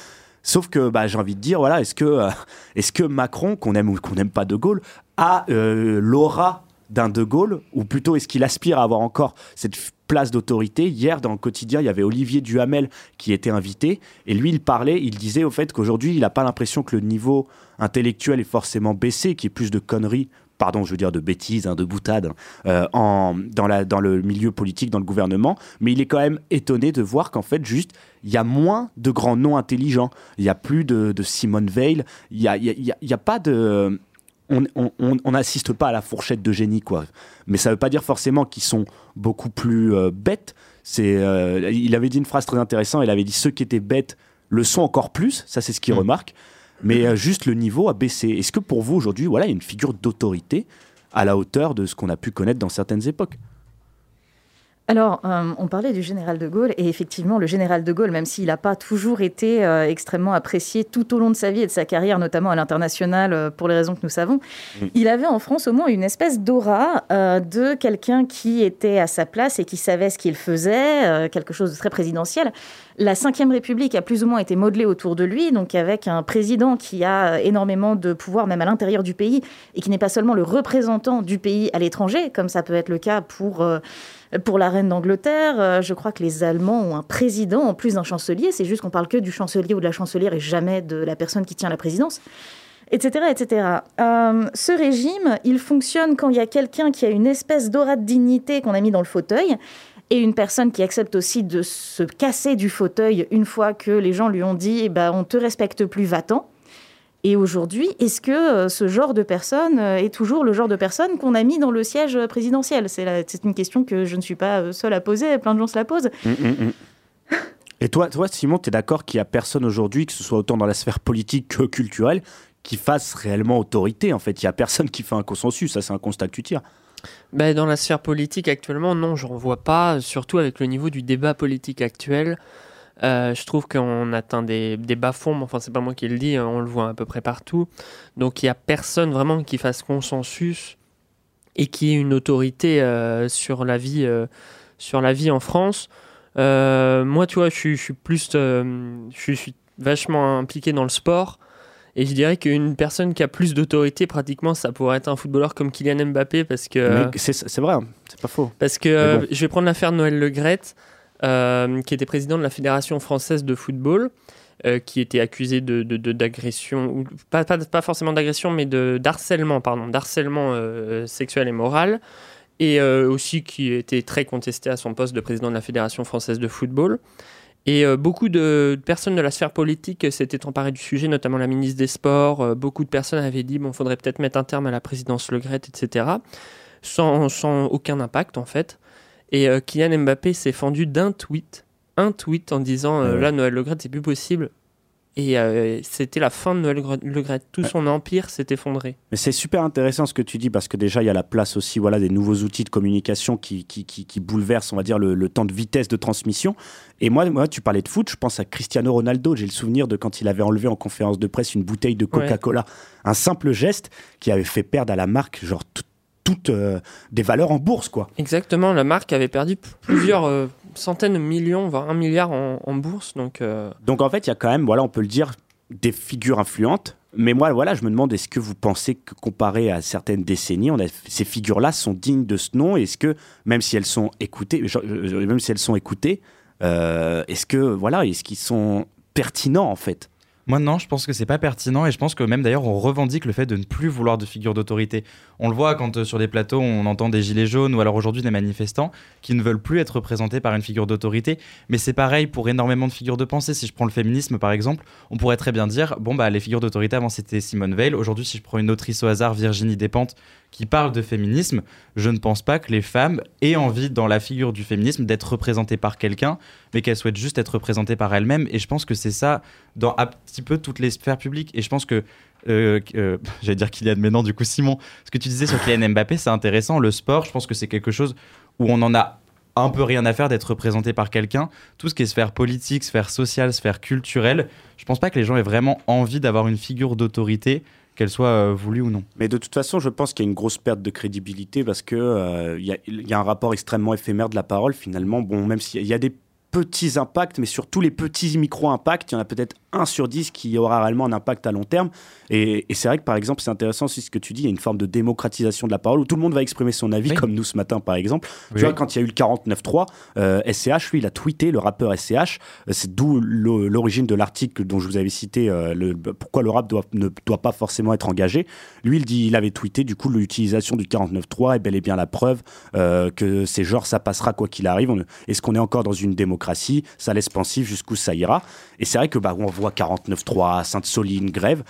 Sauf que bah, j'ai envie de dire, voilà, est-ce que, euh, est-ce que Macron, qu'on aime ou qu'on n'aime pas De Gaulle, a euh, l'aura d'un De Gaulle, ou plutôt est-ce qu'il aspire à avoir encore cette place d'autorité? Hier, dans le quotidien, il y avait Olivier Duhamel qui était invité, et lui, il parlait, il disait au fait qu'aujourd'hui, il n'a pas l'impression que le niveau intellectuel est forcément baissé, qu'il y ait plus de conneries pardon, je veux dire de bêtises, hein, de boutades, euh, en, dans, la, dans le milieu politique, dans le gouvernement, mais il est quand même étonné de voir qu'en fait, juste, il y a moins de grands noms intelligents. Il n'y a plus de, de Simone Veil, il n'y a, y a- y a- il y a pas de... On n'assiste pas à la fourchette de génie, quoi. Mais ça ne veut pas dire forcément qu'ils sont beaucoup plus euh, bêtes. C'est, euh, il avait dit une phrase très intéressante, il avait dit ceux qui étaient bêtes le sont encore plus, ça c'est ce qu'il remarque, mais euh, juste le niveau a baissé. Est-ce que pour vous aujourd'hui, voilà, il y a une figure d'autorité à la hauteur de ce qu'on a pu connaître dans certaines époques? Alors, euh, on parlait du général de Gaulle, et effectivement, le général de Gaulle, même s'il n'a pas toujours été euh, extrêmement apprécié tout au long de sa vie et de sa carrière, notamment à l'international, euh, pour les raisons que nous savons, il avait en France au moins une espèce d'aura de quelqu'un qui était à sa place et qui savait ce qu'il faisait, quelque chose de très présidentiel. La Ve République a plus ou moins été modelée autour de lui, donc avec un président qui a énormément de pouvoir, même à l'intérieur du pays, et qui n'est pas seulement le représentant du pays à l'étranger, comme ça peut être le cas pour, pour la reine d'Angleterre. Euh, je crois que les Allemands ont un président en plus d'un chancelier, c'est juste qu'on parle que du chancelier ou de la chancelière et jamais de la personne qui tient la présidence etc. etc. Euh, ce régime, il fonctionne quand il y a quelqu'un qui a une espèce d'aura de dignité qu'on a mis dans le fauteuil et une personne qui accepte aussi de se casser du fauteuil une fois que les gens lui ont dit eh ben, on te respecte plus, va-t'en. Et aujourd'hui, est-ce que euh, ce genre de personne euh, est toujours le genre de personne qu'on a mis dans le siège présidentiel? C'est une question que je ne suis pas euh, seule à poser, plein de gens se la posent. Et toi, toi Simon, tu es d'accord qu'il n'y a personne aujourd'hui, que ce soit autant dans la sphère politique que culturelle, qui fasse réellement autorité en fait? Il n'y a personne qui fait un consensus, ça c'est un constat que tu tires. Ben, dans la sphère politique actuellement, non, je ne vois pas, surtout avec le niveau du débat politique actuel. Euh, je trouve qu'on atteint des, des bas-fonds, mais enfin, c'est pas moi qui le dis, hein, on le voit à peu près partout. Donc, il n'y a personne vraiment qui fasse consensus et qui ait une autorité euh, sur, la vie, euh, sur la vie en France. Moi, tu vois, je suis, je suis plus. je suis- je suis vachement impliqué dans le sport. Et je dirais qu'une personne qui a plus d'autorité, pratiquement, ça pourrait être un footballeur comme Kylian Mbappé, parce que. C'est vrai, hein, c'est pas faux. Parce que bon. je vais prendre l'affaire Noël Legrette, euh, qui était président de la Fédération française de football, euh, qui était accusé de, d'agression, pas, pas, forcément d'agression, mais de, d'harcèlement, pardon, d'harcèlement euh, sexuel et moral, et euh, aussi qui était très contesté à son poste de président de la Fédération française de football. Et euh, beaucoup de personnes de la sphère politique euh, s'étaient emparées du sujet, notamment la ministre des Sports. Euh, beaucoup de personnes avaient dit bon, faudrait peut-être mettre un terme à la présidence Le Gret, etc. Sans, sans aucun impact en fait. Et euh, Kylian Mbappé s'est fendu d'un tweet, un tweet en disant euh, Ah ouais. là Noël Le Gret c'est plus possible. Et euh, c'était la fin de Noël Le Gret. Tout son empire s'est effondré. Mais c'est super intéressant ce que tu dis parce que déjà il y a la place aussi voilà des nouveaux outils de communication qui, qui, qui, qui bouleversent on va dire le, le temps de vitesse de transmission. Et moi, moi tu parlais de foot, je pense à Cristiano Ronaldo. J'ai le souvenir de quand il avait enlevé en conférence de presse une bouteille de Coca-Cola, un simple geste qui avait fait perdre à la marque genre tout- toutes euh, des valeurs en bourse quoi. Exactement, la marque avait perdu plusieurs euh, centaines de millions, voire un milliard en, en bourse. Donc, euh, Donc en fait, il y a quand même, voilà, on peut le dire, des figures influentes. Mais moi, voilà, je me demande, est-ce que vous pensez que comparé à certaines décennies, on a, ces figures-là sont dignes de ce nom? Est-ce que, même si elles sont écoutées, genre, même si elles sont écoutées, euh, est-ce que, voilà, est-ce qu'ils sont pertinents en fait? Moi, non, je pense que c'est pas pertinent et je pense que même d'ailleurs, on revendique le fait de ne plus vouloir de figure d'autorité. On le voit quand euh, sur des plateaux, on entend des gilets jaunes ou alors aujourd'hui des manifestants qui ne veulent plus être représentés par une figure d'autorité. Mais c'est pareil pour énormément de figures de pensée. Si je prends le féminisme par exemple, on pourrait très bien dire bon, bah, les figures d'autorité avant c'était Simone Veil. Aujourd'hui, si je prends une autrice au hasard, Virginie Despentes, qui parle de féminisme, je ne pense pas que les femmes aient envie dans la figure du féminisme d'être représentées par quelqu'un, mais qu'elles souhaitent juste être représentées par elles-mêmes. Et je pense que c'est ça dans un petit peu toutes les sphères publiques. Et je pense que, euh, euh, j'allais dire Kylian, mais non, du coup, Simon, ce que tu disais sur Kylian Mbappé, c'est intéressant. Le sport, je pense que c'est quelque chose où on en a un peu rien à faire d'être représenté par quelqu'un. Tout ce qui est sphère politique, sphère sociale, sphère culturelle, je pense pas que les gens aient vraiment envie d'avoir une figure d'autorité, qu'elle soit euh, voulue ou non. Mais de toute façon, je pense qu'il y a une grosse perte de crédibilité parce que euh, il y, a- un rapport extrêmement éphémère de la parole finalement. Bon, même s'il y y a des petits impacts, mais sur tous les petits micro-impacts, il y en a peut-être un sur dix qui aura réellement un impact à long terme. Et, et c'est vrai que par exemple, c'est intéressant aussi ce que tu dis, il y a une forme de démocratisation de la parole où tout le monde va exprimer son avis, Oui. comme nous ce matin par exemple. Oui. Tu vois, quand il y a eu le 49.3, euh, SCH, lui, il a tweeté, le rappeur SCH, euh, c'est d'où l'o- l'origine de l'article dont je vous avais cité, euh, le, pourquoi le rap doit, ne doit pas forcément être engagé. Lui, il, dit, il avait tweeté, du coup, l'utilisation du 49.3 est bel et bien la preuve euh, que c'est genre ça passera quoi qu'il arrive. Est-ce qu'on est encore dans une démocratie? Ça laisse pensif jusqu'où ça ira? Et c'est vrai que bah, on voit 49.3, Sainte-Soline, grève.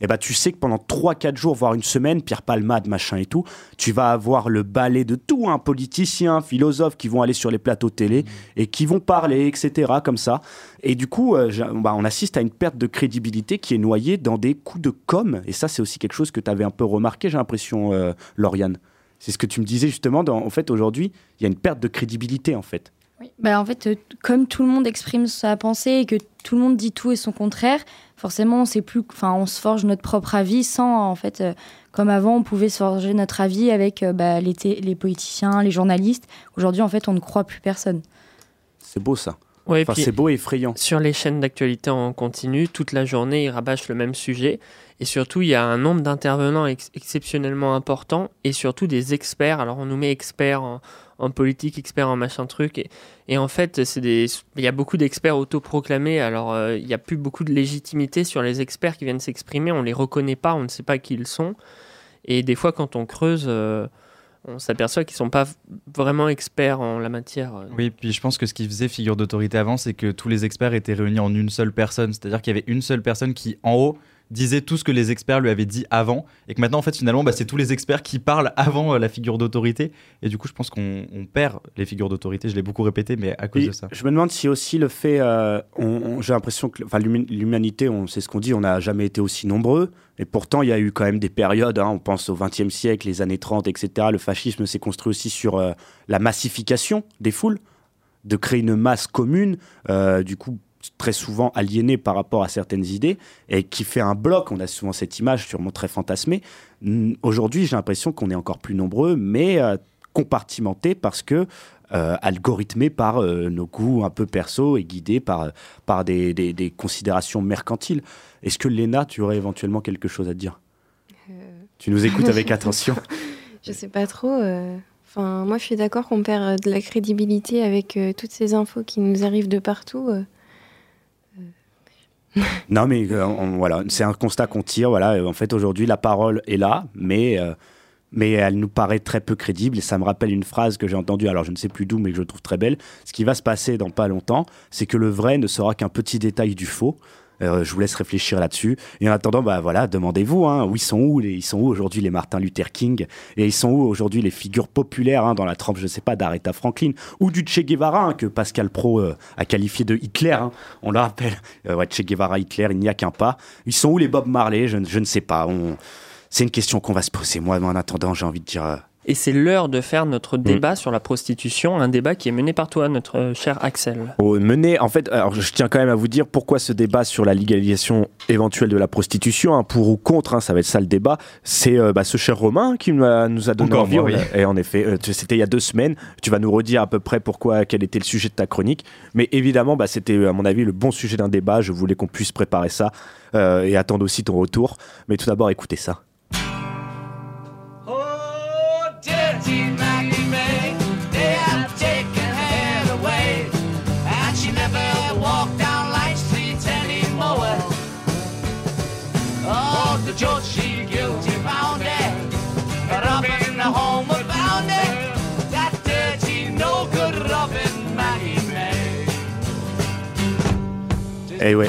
Et bah, tu sais que pendant 3-4 jours, voire une semaine, Pierre Palmade, machin et tout, tu vas avoir le balai de tout, un politicien, philosophe qui vont aller sur les plateaux télé et qui vont parler, etc., comme ça. Et du coup, euh, bah, on assiste à une perte de crédibilité qui est noyée dans des coups de com. Et ça, c'est aussi quelque chose que tu avais un peu remarqué, j'ai l'impression, euh, Lauriane. C'est ce que tu me disais justement. En fait, aujourd'hui, il y a une perte de crédibilité, en fait. Bah, en fait, euh, comme tout le monde exprime sa pensée et que tout le monde dit tout et son contraire, forcément, on sait plus, enfin, on se forge notre propre avis sans, en fait, euh, comme avant, on pouvait se forger notre avis avec euh, bah, les, les politiciens, les journalistes. Aujourd'hui, en fait, on ne croit plus personne. C'est beau, ça. Ouais, Enfin, c'est beau et effrayant. Sur les chaînes d'actualité en continu, toute la journée, ils rabâchent le même sujet. Et surtout, il y a un nombre d'intervenants ex- exceptionnellement important et surtout des experts. Alors, on nous met experts en, en politique, experts en machin truc. Et, et en fait, des, il y a beaucoup d'experts autoproclamés. Alors, euh, il n'y a plus beaucoup de légitimité sur les experts qui viennent s'exprimer. On les reconnaît pas, on ne sait pas qui ils sont. Et des fois, quand on creuse, euh, on s'aperçoit qu'ils sont pas vraiment experts en la matière. euh. Oui, puis je pense que ce qui faisait figure d'autorité avant, c'est que tous les experts étaient réunis en une seule personne. C'est-à-dire qu'il y avait une seule personne qui, en haut, disait tout ce que les experts lui avaient dit avant, et que maintenant, en fait, finalement, bah, c'est tous les experts qui parlent avant euh, la figure d'autorité. Et du coup, je pense qu'on on perd les figures d'autorité. Je l'ai beaucoup répété, mais à cause de ça. Je me demande si aussi le fait, euh, on- on- j'ai l'impression que enfin, l'humanité, on sait ce qu'on dit, on n'a jamais été aussi nombreux. Et pourtant, il y a eu quand même des périodes, hein, on pense au XXe siècle, les années 30, etc. Le fascisme s'est construit aussi sur euh, la massification des foules, de créer une masse commune, euh, du coup très souvent aliénée par rapport à certaines idées, et qui fait un bloc. On a souvent cette image, sûrement très fantasmée. Aujourd'hui, j'ai l'impression qu'on est encore plus nombreux, mais euh, compartimentés parce que euh, algorithmés par euh, nos goûts un peu perso et guidés par, par des, des- des considérations mercantiles. Est-ce que Léna, tu aurais éventuellement quelque chose à dire? Tu nous écoutes avec attention. Je sais pas trop. Enfin, moi, je suis d'accord qu'on perd de la crédibilité avec toutes ces infos qui nous arrivent de partout. Non, mais euh, voilà, c'est un constat qu'on tire. Voilà, Euh, en fait, aujourd'hui, la parole est là, mais, euh, mais elle nous paraît très peu crédible. Et ça me rappelle une phrase que j'ai entendue, alors je ne sais plus d'où, mais que je trouve très belle. Ce qui va se passer dans pas longtemps, c'est que le vrai ne sera qu'un petit détail du faux. Euh, je vous laisse réfléchir là-dessus. Et en attendant, bah voilà, demandez-vous, hein, où ils sont où les, Ils sont où aujourd'hui les Martin Luther King Et ils sont où aujourd'hui les figures populaires hein, dans la trempe, je sais pas, d'Aretha Franklin ou du Che Guevara hein, que Pascal Pro euh, a qualifié de Hitler. hein. on le rappelle. Euh, ouais, Che Guevara, Hitler, il n'y a qu'un pas. Ils sont où les Bob Marley? Je, ne- je ne sais pas. On... C'est une question qu'on va se poser. Moi, en attendant, j'ai envie de dire. Et c'est l'heure de faire notre débat sur la prostitution, un débat qui est mené par toi, notre euh, cher Axel. au mener, en fait, alors je tiens quand même à vous dire pourquoi ce débat sur la légalisation éventuelle de la prostitution, hein, pour ou contre, hein, ça va être ça le débat. C'est euh, bah, ce cher Romain qui nous a, nous a donné Encore envie. moi, oui. Et en effet, euh, c'était il y a deux semaines. Tu vas nous redire à peu près pourquoi, quel était le sujet de ta chronique. Mais évidemment, bah, c'était à mon avis le bon sujet d'un débat. Je voulais qu'on puisse préparer ça euh, et attendre aussi ton retour. Mais tout d'abord, écoutez ça. Eh ouais.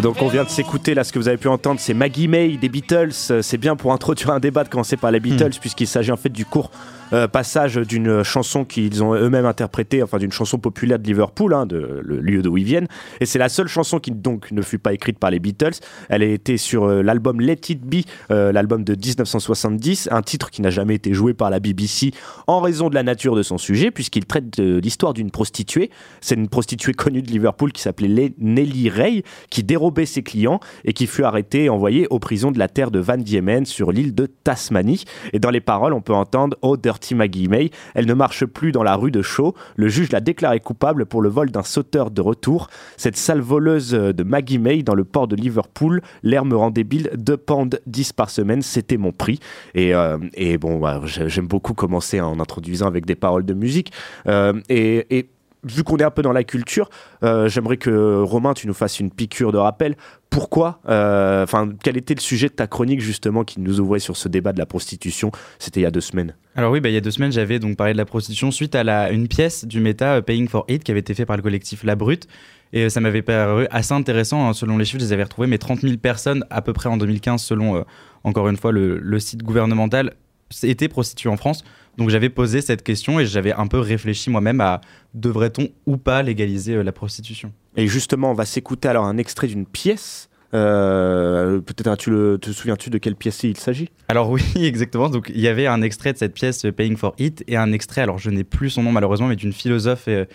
Donc on vient de s'écouter là ce que vous avez pu entendre c'est Maggie May des Beatles Euh, c'est bien pour introduire un débat de commencer par les Beatles puisqu'il s'agit en fait du court euh, passage d'une chanson qu'ils ont eux-mêmes interprétée enfin d'une chanson populaire de Liverpool hein, le lieu d'où ils viennent. Et c'est la seule chanson qui donc ne fut pas écrite par les Beatles. Elle a été sur euh, l'album Let It Be euh, l'album de 1970 un titre qui n'a jamais été joué par la BBC en raison de la nature de son sujet puisqu'il traite de l'histoire d'une prostituée. C'est une prostituée connue de Liverpool qui s'appelait Nellie Ray qui dérobait ses clients et qui fut arrêtée et envoyée aux prisons de la terre de Van Diemen sur l'île de Tasmanie. Et dans les paroles, on peut entendre Oh Dirty Maggie May, elle ne marche plus dans la rue de Shaw. Le juge l'a déclarée coupable pour le vol d'un sauteur de retour. Cette sale voleuse de Maggie May dans le port de Liverpool, l'air me rend débile, 2 pounds 10 par semaine, c'était mon prix. Et, euh, et bon, j'ai- j'aime beaucoup commencer en introduisant avec des paroles de musique. Euh, et, et vu qu'on est un peu dans la culture, euh, j'aimerais que Romain, tu nous fasses une piqûre de rappel. Pourquoi euh, Enfin, quel était le sujet de ta chronique justement qui nous ouvrait sur ce débat de la prostitution? C'était il y a deux semaines. Alors oui, bah, il y a deux semaines, j'avais donc parlé de la prostitution suite à une pièce du méta euh, Paying for It qui avait été fait par le collectif La Brute. Et ça m'avait paru assez intéressant, hein, selon les chiffres, je les avais retrouvés, mais 30 000 personnes à peu près en 2015, selon, encore une fois, le site gouvernemental, étaient prostituées en France. Donc j'avais posé cette question et j'avais un peu réfléchi moi-même à devrait-on ou pas légaliser euh, la prostitution? Et justement, on va s'écouter alors un extrait d'une pièce. Euh, Peut-être tu le, te souviens-tu de quelle pièce il s'agit? Alors oui, exactement. Donc il y avait un extrait de cette pièce euh, Paying for It et un extrait, alors je n'ai plus son nom malheureusement, mais d'une philosophe et,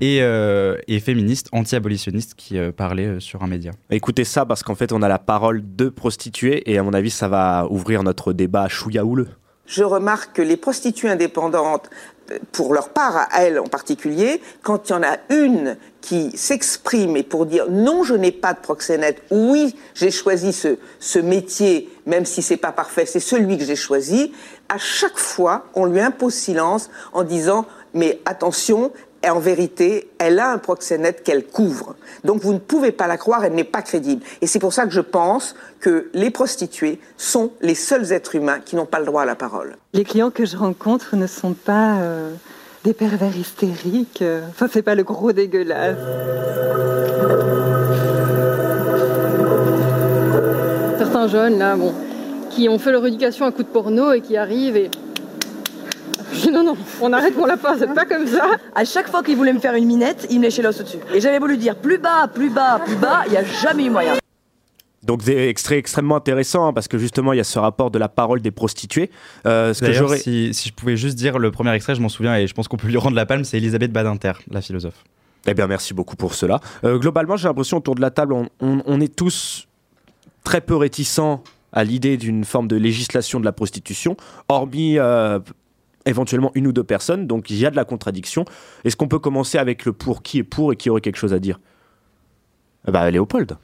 et, euh, et féministe, anti-abolitionniste qui euh, parlait euh, sur un média. Écoutez ça parce qu'en fait, on a la parole de prostituées et à mon avis, ça va ouvrir notre débat chouïa houleux. Je remarque que les prostituées indépendantes, pour leur part, à elles en particulier, quand il y en a une qui s'exprime et pour dire non, je n'ai pas de proxénète, oui, j'ai choisi ce, ce métier, même si c'est pas parfait, c'est celui que j'ai choisi, à chaque fois, on lui impose silence en disant mais attention, en vérité, elle a un proxénète qu'elle couvre. Donc vous ne pouvez pas la croire, elle n'est pas crédible. Et c'est pour ça que je pense que les prostituées sont les seuls êtres humains qui n'ont pas le droit à la parole. Les clients que je rencontre ne sont pas euh, des pervers hystériques. Enfin, c'est pas le gros dégueulasse. certains jeunes là, bon, qui ont fait leur éducation à coup de porno et qui arrivent et. Non, non, on arrête mon lapin, c'est pas comme ça. À chaque fois qu'il voulait me faire une minette, il me léchait l'os au-dessus. Et j'avais lui dire plus bas, plus bas, plus bas, il n'y a jamais eu moyen. Donc des extraits extrêmement intéressants hein, parce que justement il y a ce rapport de la parole des prostituées. Euh, ce que si, si je pouvais juste dire le premier extrait, je m'en souviens et je pense qu'on peut lui rendre la palme, c'est Elisabeth Badinter, la philosophe. Eh bien, merci beaucoup pour cela. Euh, globalement, j'ai l'impression autour de la table, on, on- on est tous très peu réticents à l'idée d'une forme de législation de la prostitution, hormis euh, éventuellement une ou deux personnes. Donc, il y a de la contradiction. Est-ce qu'on peut commencer avec le pour qui est pour et qui aurait quelque chose à dire? Eh Bah, Léopold.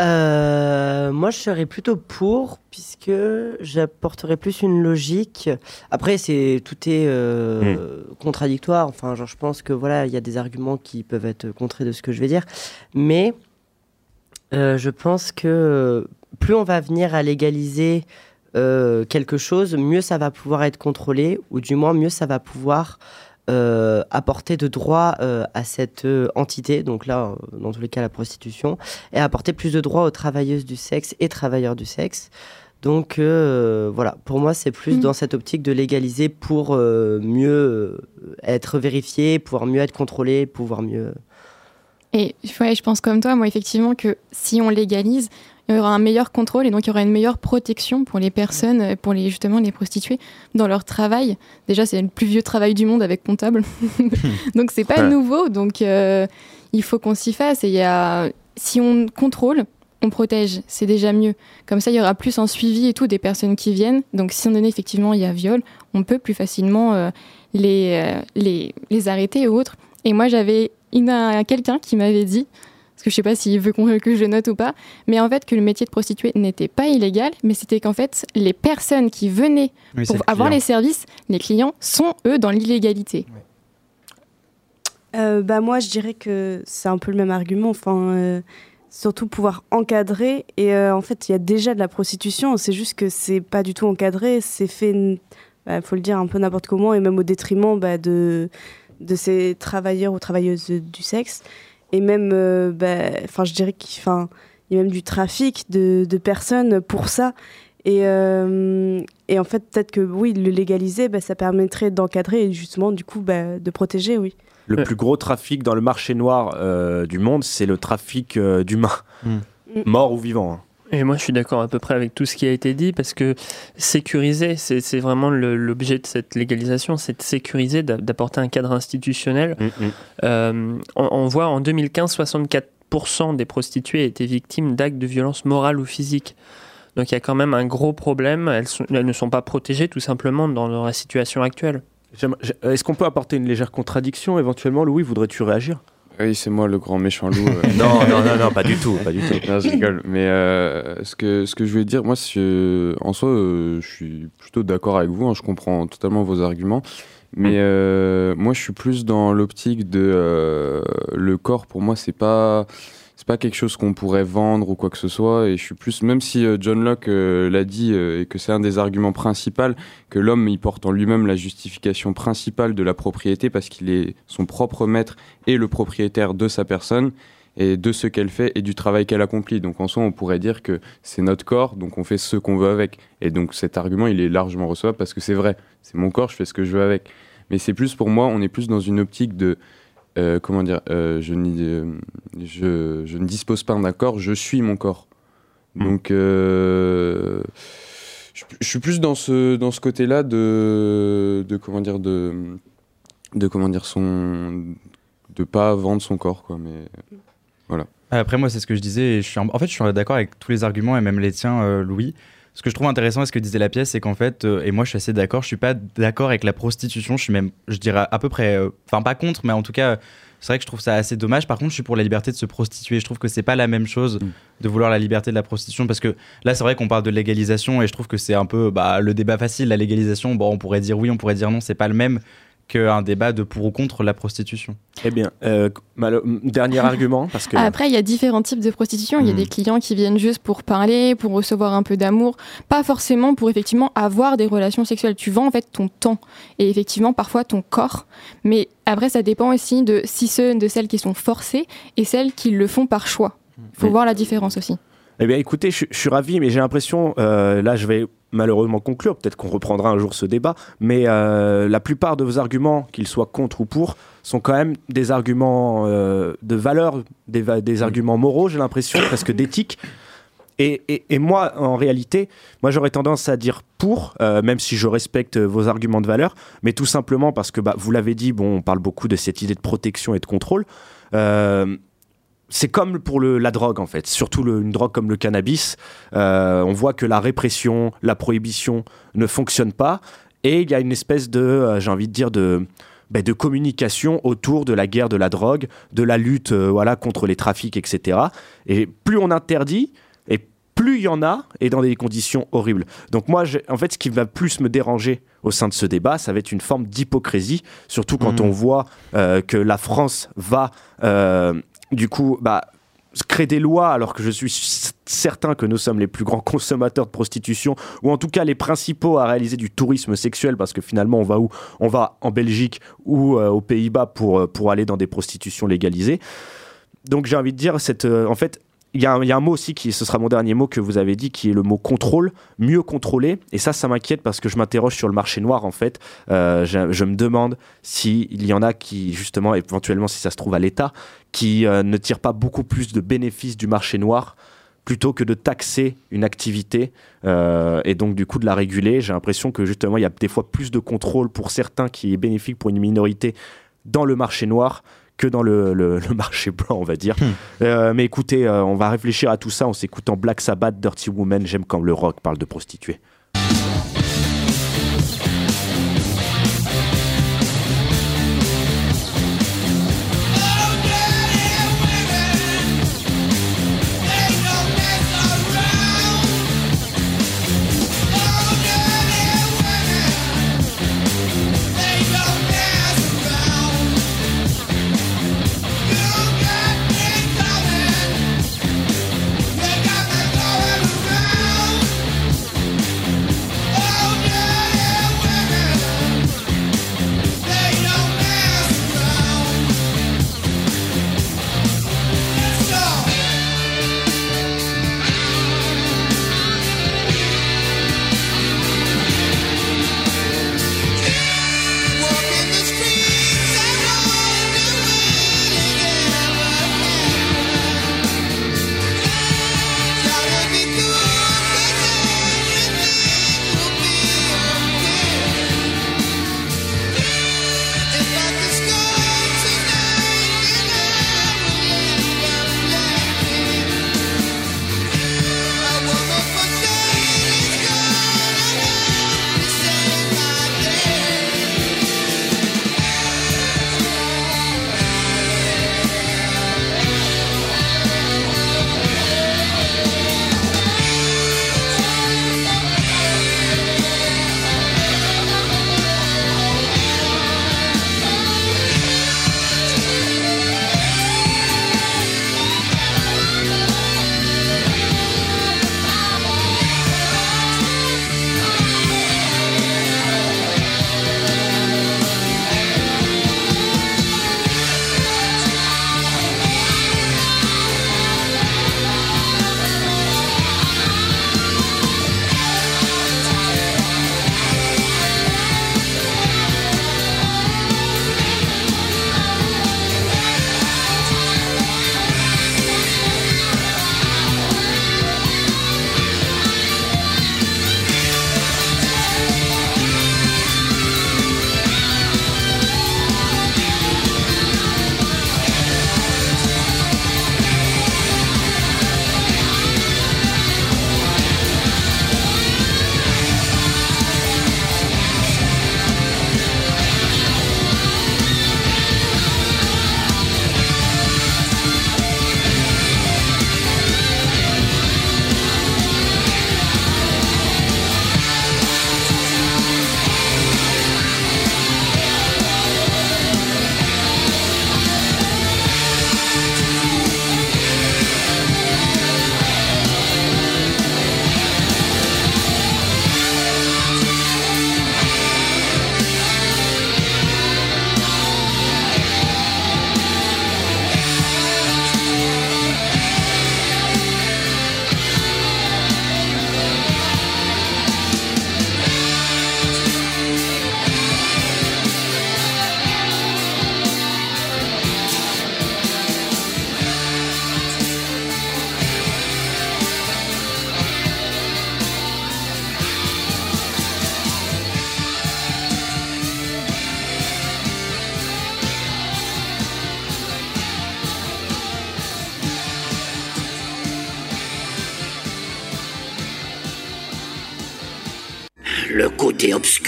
Euh, moi, je serais plutôt pour, puisque j'apporterais plus une logique. Après, c'est tout est euh, contradictoire. Enfin, genre, je pense que voilà, il y a des arguments qui peuvent être contrés de ce que je vais dire, mais euh, je pense que plus on va venir à légaliser euh, quelque chose, mieux ça va pouvoir être contrôlé, ou du moins mieux ça va pouvoir euh, apporter de droits euh, à cette entité, donc là, dans tous les cas, la prostitution, et apporter plus de droits aux travailleuses du sexe et travailleurs du sexe. Donc voilà, pour moi, c'est plus Mhm. dans cette optique de légaliser pour mieux être vérifié, pouvoir mieux être contrôlé, pouvoir mieux... Et ouais, je pense comme toi, moi, effectivement, que si on légalise, il y aura un meilleur contrôle et donc il y aura une meilleure protection pour les personnes, pour les, justement les prostituées, dans leur travail. Déjà, c'est le plus vieux travail du monde avec comptable. donc, c'est pas Ouais. nouveau. Donc, euh, il faut qu'on s'y fasse. Et y a, si on contrôle, on protège. C'est déjà mieux. Comme ça, il y aura plus un suivi et tout des personnes qui viennent. Donc, si on donné, effectivement, il y a viol, on peut plus facilement euh, les, euh, les, les arrêter ou autres. Et moi, j'avais quelqu'un qui m'avait dit, parce que je sais pas s'il veut qu'on- que je note ou pas, mais en fait que le métier de prostituée n'était pas illégal, mais c'était qu'en fait les personnes qui venaient Oui, pour le avoir client. les services, les clients, sont eux dans l'illégalité. Euh, bah moi, je dirais que c'est un peu le même argument. Enfin, euh, surtout pouvoir encadrer. Et euh, en fait, il y a déjà de la prostitution. C'est juste que c'est pas du tout encadré. C'est fait, il faut le dire, un peu n'importe comment et même au détriment bah, de de ces travailleurs ou travailleuses du sexe. Et même, euh, bah, enfin, je dirais qu'il enfin, il y a même du trafic de, de personnes pour ça. Et, euh, et en fait, peut-être que oui, le légaliser, bah, ça permettrait d'encadrer et justement, du coup, bah, de protéger, oui. Le plus gros trafic dans le marché noir euh, du monde, c'est le trafic euh, d'humains, morts ou vivants. hein. Et moi, je suis d'accord à peu près avec tout ce qui a été dit parce que sécuriser, c'est vraiment l'objet de cette légalisation, c'est de sécuriser, d'a- d'apporter un cadre institutionnel. Euh, on, on voit en 2015, 64% des prostituées étaient victimes d'actes de violence morale ou physique. Donc il y a quand même un gros problème. Elles, sont- elles ne sont pas protégées tout simplement dans leur situation actuelle. Est-ce qu'on peut apporter une légère contradiction éventuellement Louis, voudrais-tu réagir? Oui, c'est moi le grand méchant loup. euh. Non, non, non, non, pas du tout, pas du tout. Non, je rigole. Mais euh, ce, que, ce que je voulais dire, moi, en soi, euh, je suis plutôt d'accord avec vous. hein, je comprends totalement vos arguments. Mais euh, moi, je suis plus dans l'optique de le corps. Pour moi, c'est pas pas quelque chose qu'on pourrait vendre ou quoi que ce soit. Et je suis plus, même si euh, John Locke euh, l'a dit euh, et que c'est un des arguments principaux, que l'homme il porte en lui-même la justification principale de la propriété parce qu'il est son propre maître et le propriétaire de sa personne et de ce qu'elle fait et du travail qu'elle accomplit. Donc en soi, on pourrait dire que c'est notre corps, donc on fait ce qu'on veut avec. Et donc cet argument, il est largement recevable parce que c'est vrai, c'est mon corps, je fais ce que je veux avec. Mais c'est plus pour moi, on est plus dans une optique de euh, comment dire, euh, je, euh, je, je ne dispose pas d'un corps, je suis mon corps. Donc euh, je, je suis plus dans ce dans ce côté-là de de comment dire de de comment dire son de pas vendre son corps quoi mais voilà Après, moi, c'est ce que je disais. Et je suis en... en fait, je suis d'accord avec tous les arguments et même les tiens, euh, Louis. Ce que je trouve intéressant, et ce que disait la pièce, c'est qu'en fait, euh, et moi, je suis assez d'accord. Je suis pas d'accord avec la prostitution. Je suis même, je dirais à peu près, euh, enfin pas contre, mais en tout cas, c'est vrai que je trouve ça assez dommage. Par contre, je suis pour la liberté de se prostituer. Je trouve que c'est pas la même chose de vouloir la liberté de la prostitution, parce que là, c'est vrai qu'on parle de légalisation, et je trouve que c'est un peu bah, le débat facile. La légalisation, bon, on pourrait dire oui, on pourrait dire non. C'est pas le même qu'un débat de pour ou contre la prostitution. Eh bien, euh, malo- dernier argument, parce que. Après, il y a différents types de prostitution. Il y a Mhm. des clients qui viennent juste pour parler, pour recevoir un peu d'amour, pas forcément pour effectivement avoir des relations sexuelles. Tu vends en fait ton temps et effectivement parfois ton corps. Mais après, ça dépend aussi de si ceux de celles qui sont forcées et celles qui le font par choix. Il faut Mhm. voir la différence aussi. Eh bien, écoutez, je, suis ravi, mais j'ai l'impression, euh, là, je vais malheureusement conclure, peut-être qu'on reprendra un jour ce débat, mais euh, la plupart de vos arguments, qu'ils soient contre ou pour, sont quand même des arguments euh, de valeur, des, arguments moraux, j'ai l'impression, presque d'éthique. Et, moi, en réalité, moi j'aurais tendance à dire pour, même si je respecte vos arguments de valeur, mais tout simplement parce que, bah, vous l'avez dit, bon, on parle beaucoup de cette idée de protection et de contrôle. C'est comme pour le- la drogue en fait, surtout le- une drogue comme le cannabis. Euh, on voit que la répression, la prohibition ne fonctionne pas, et il y a une espèce de, euh, j'ai envie de dire, de, ben, de communication autour de la guerre de la drogue, de la lutte euh, voilà, contre les trafics, etc. Et plus on interdit, et plus il y en a, et dans des conditions horribles. Donc moi, en fait, ce qui va plus me déranger au sein de ce débat, ça va être une forme d'hypocrisie, surtout quand Mhm. on voit euh, que la France va, euh, du coup, bah, créer des lois alors que je suis certain que nous sommes les plus grands consommateurs de prostitution ou en tout cas les principaux à réaliser du tourisme sexuel parce que finalement on va où? On va en Belgique ou euh, aux Pays-Bas pour, euh, pour aller dans des prostitutions légalisées. Donc j'ai envie de dire cette euh, en fait il y, a un- mot aussi qui ce sera mon dernier mot que vous avez dit qui est le mot contrôle mieux contrôler et ça ça m'inquiète parce que je m'interroge sur le marché noir en fait Euh, je, je me demande s'il y en a qui justement éventuellement si ça se trouve à l'État qui euh, ne tirent pas beaucoup plus de bénéfices du marché noir plutôt que de taxer une activité euh, et donc du coup de la réguler. J'ai l'impression que justement il y a des fois plus de contrôle pour certains qui est bénéfique pour une minorité dans le marché noir que dans le, le- le marché blanc, on va dire. Euh, mais écoutez, euh, on va réfléchir à tout ça en s'écoutant Black Sabbath, Dirty Woman. J'aime quand le rock parle de prostituées.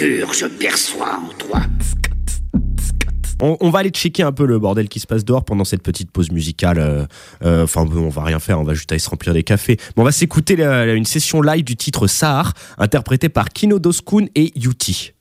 Je perçois en toi. On, va aller checker un peu le bordel qui se passe dehors pendant cette petite pause musicale. euh, euh, Enfin, on va rien faire, on va juste aller se remplir des cafés. Mais on va s'écouter une session live du titre Sahar, interprété par Kino Doskun et Yuti.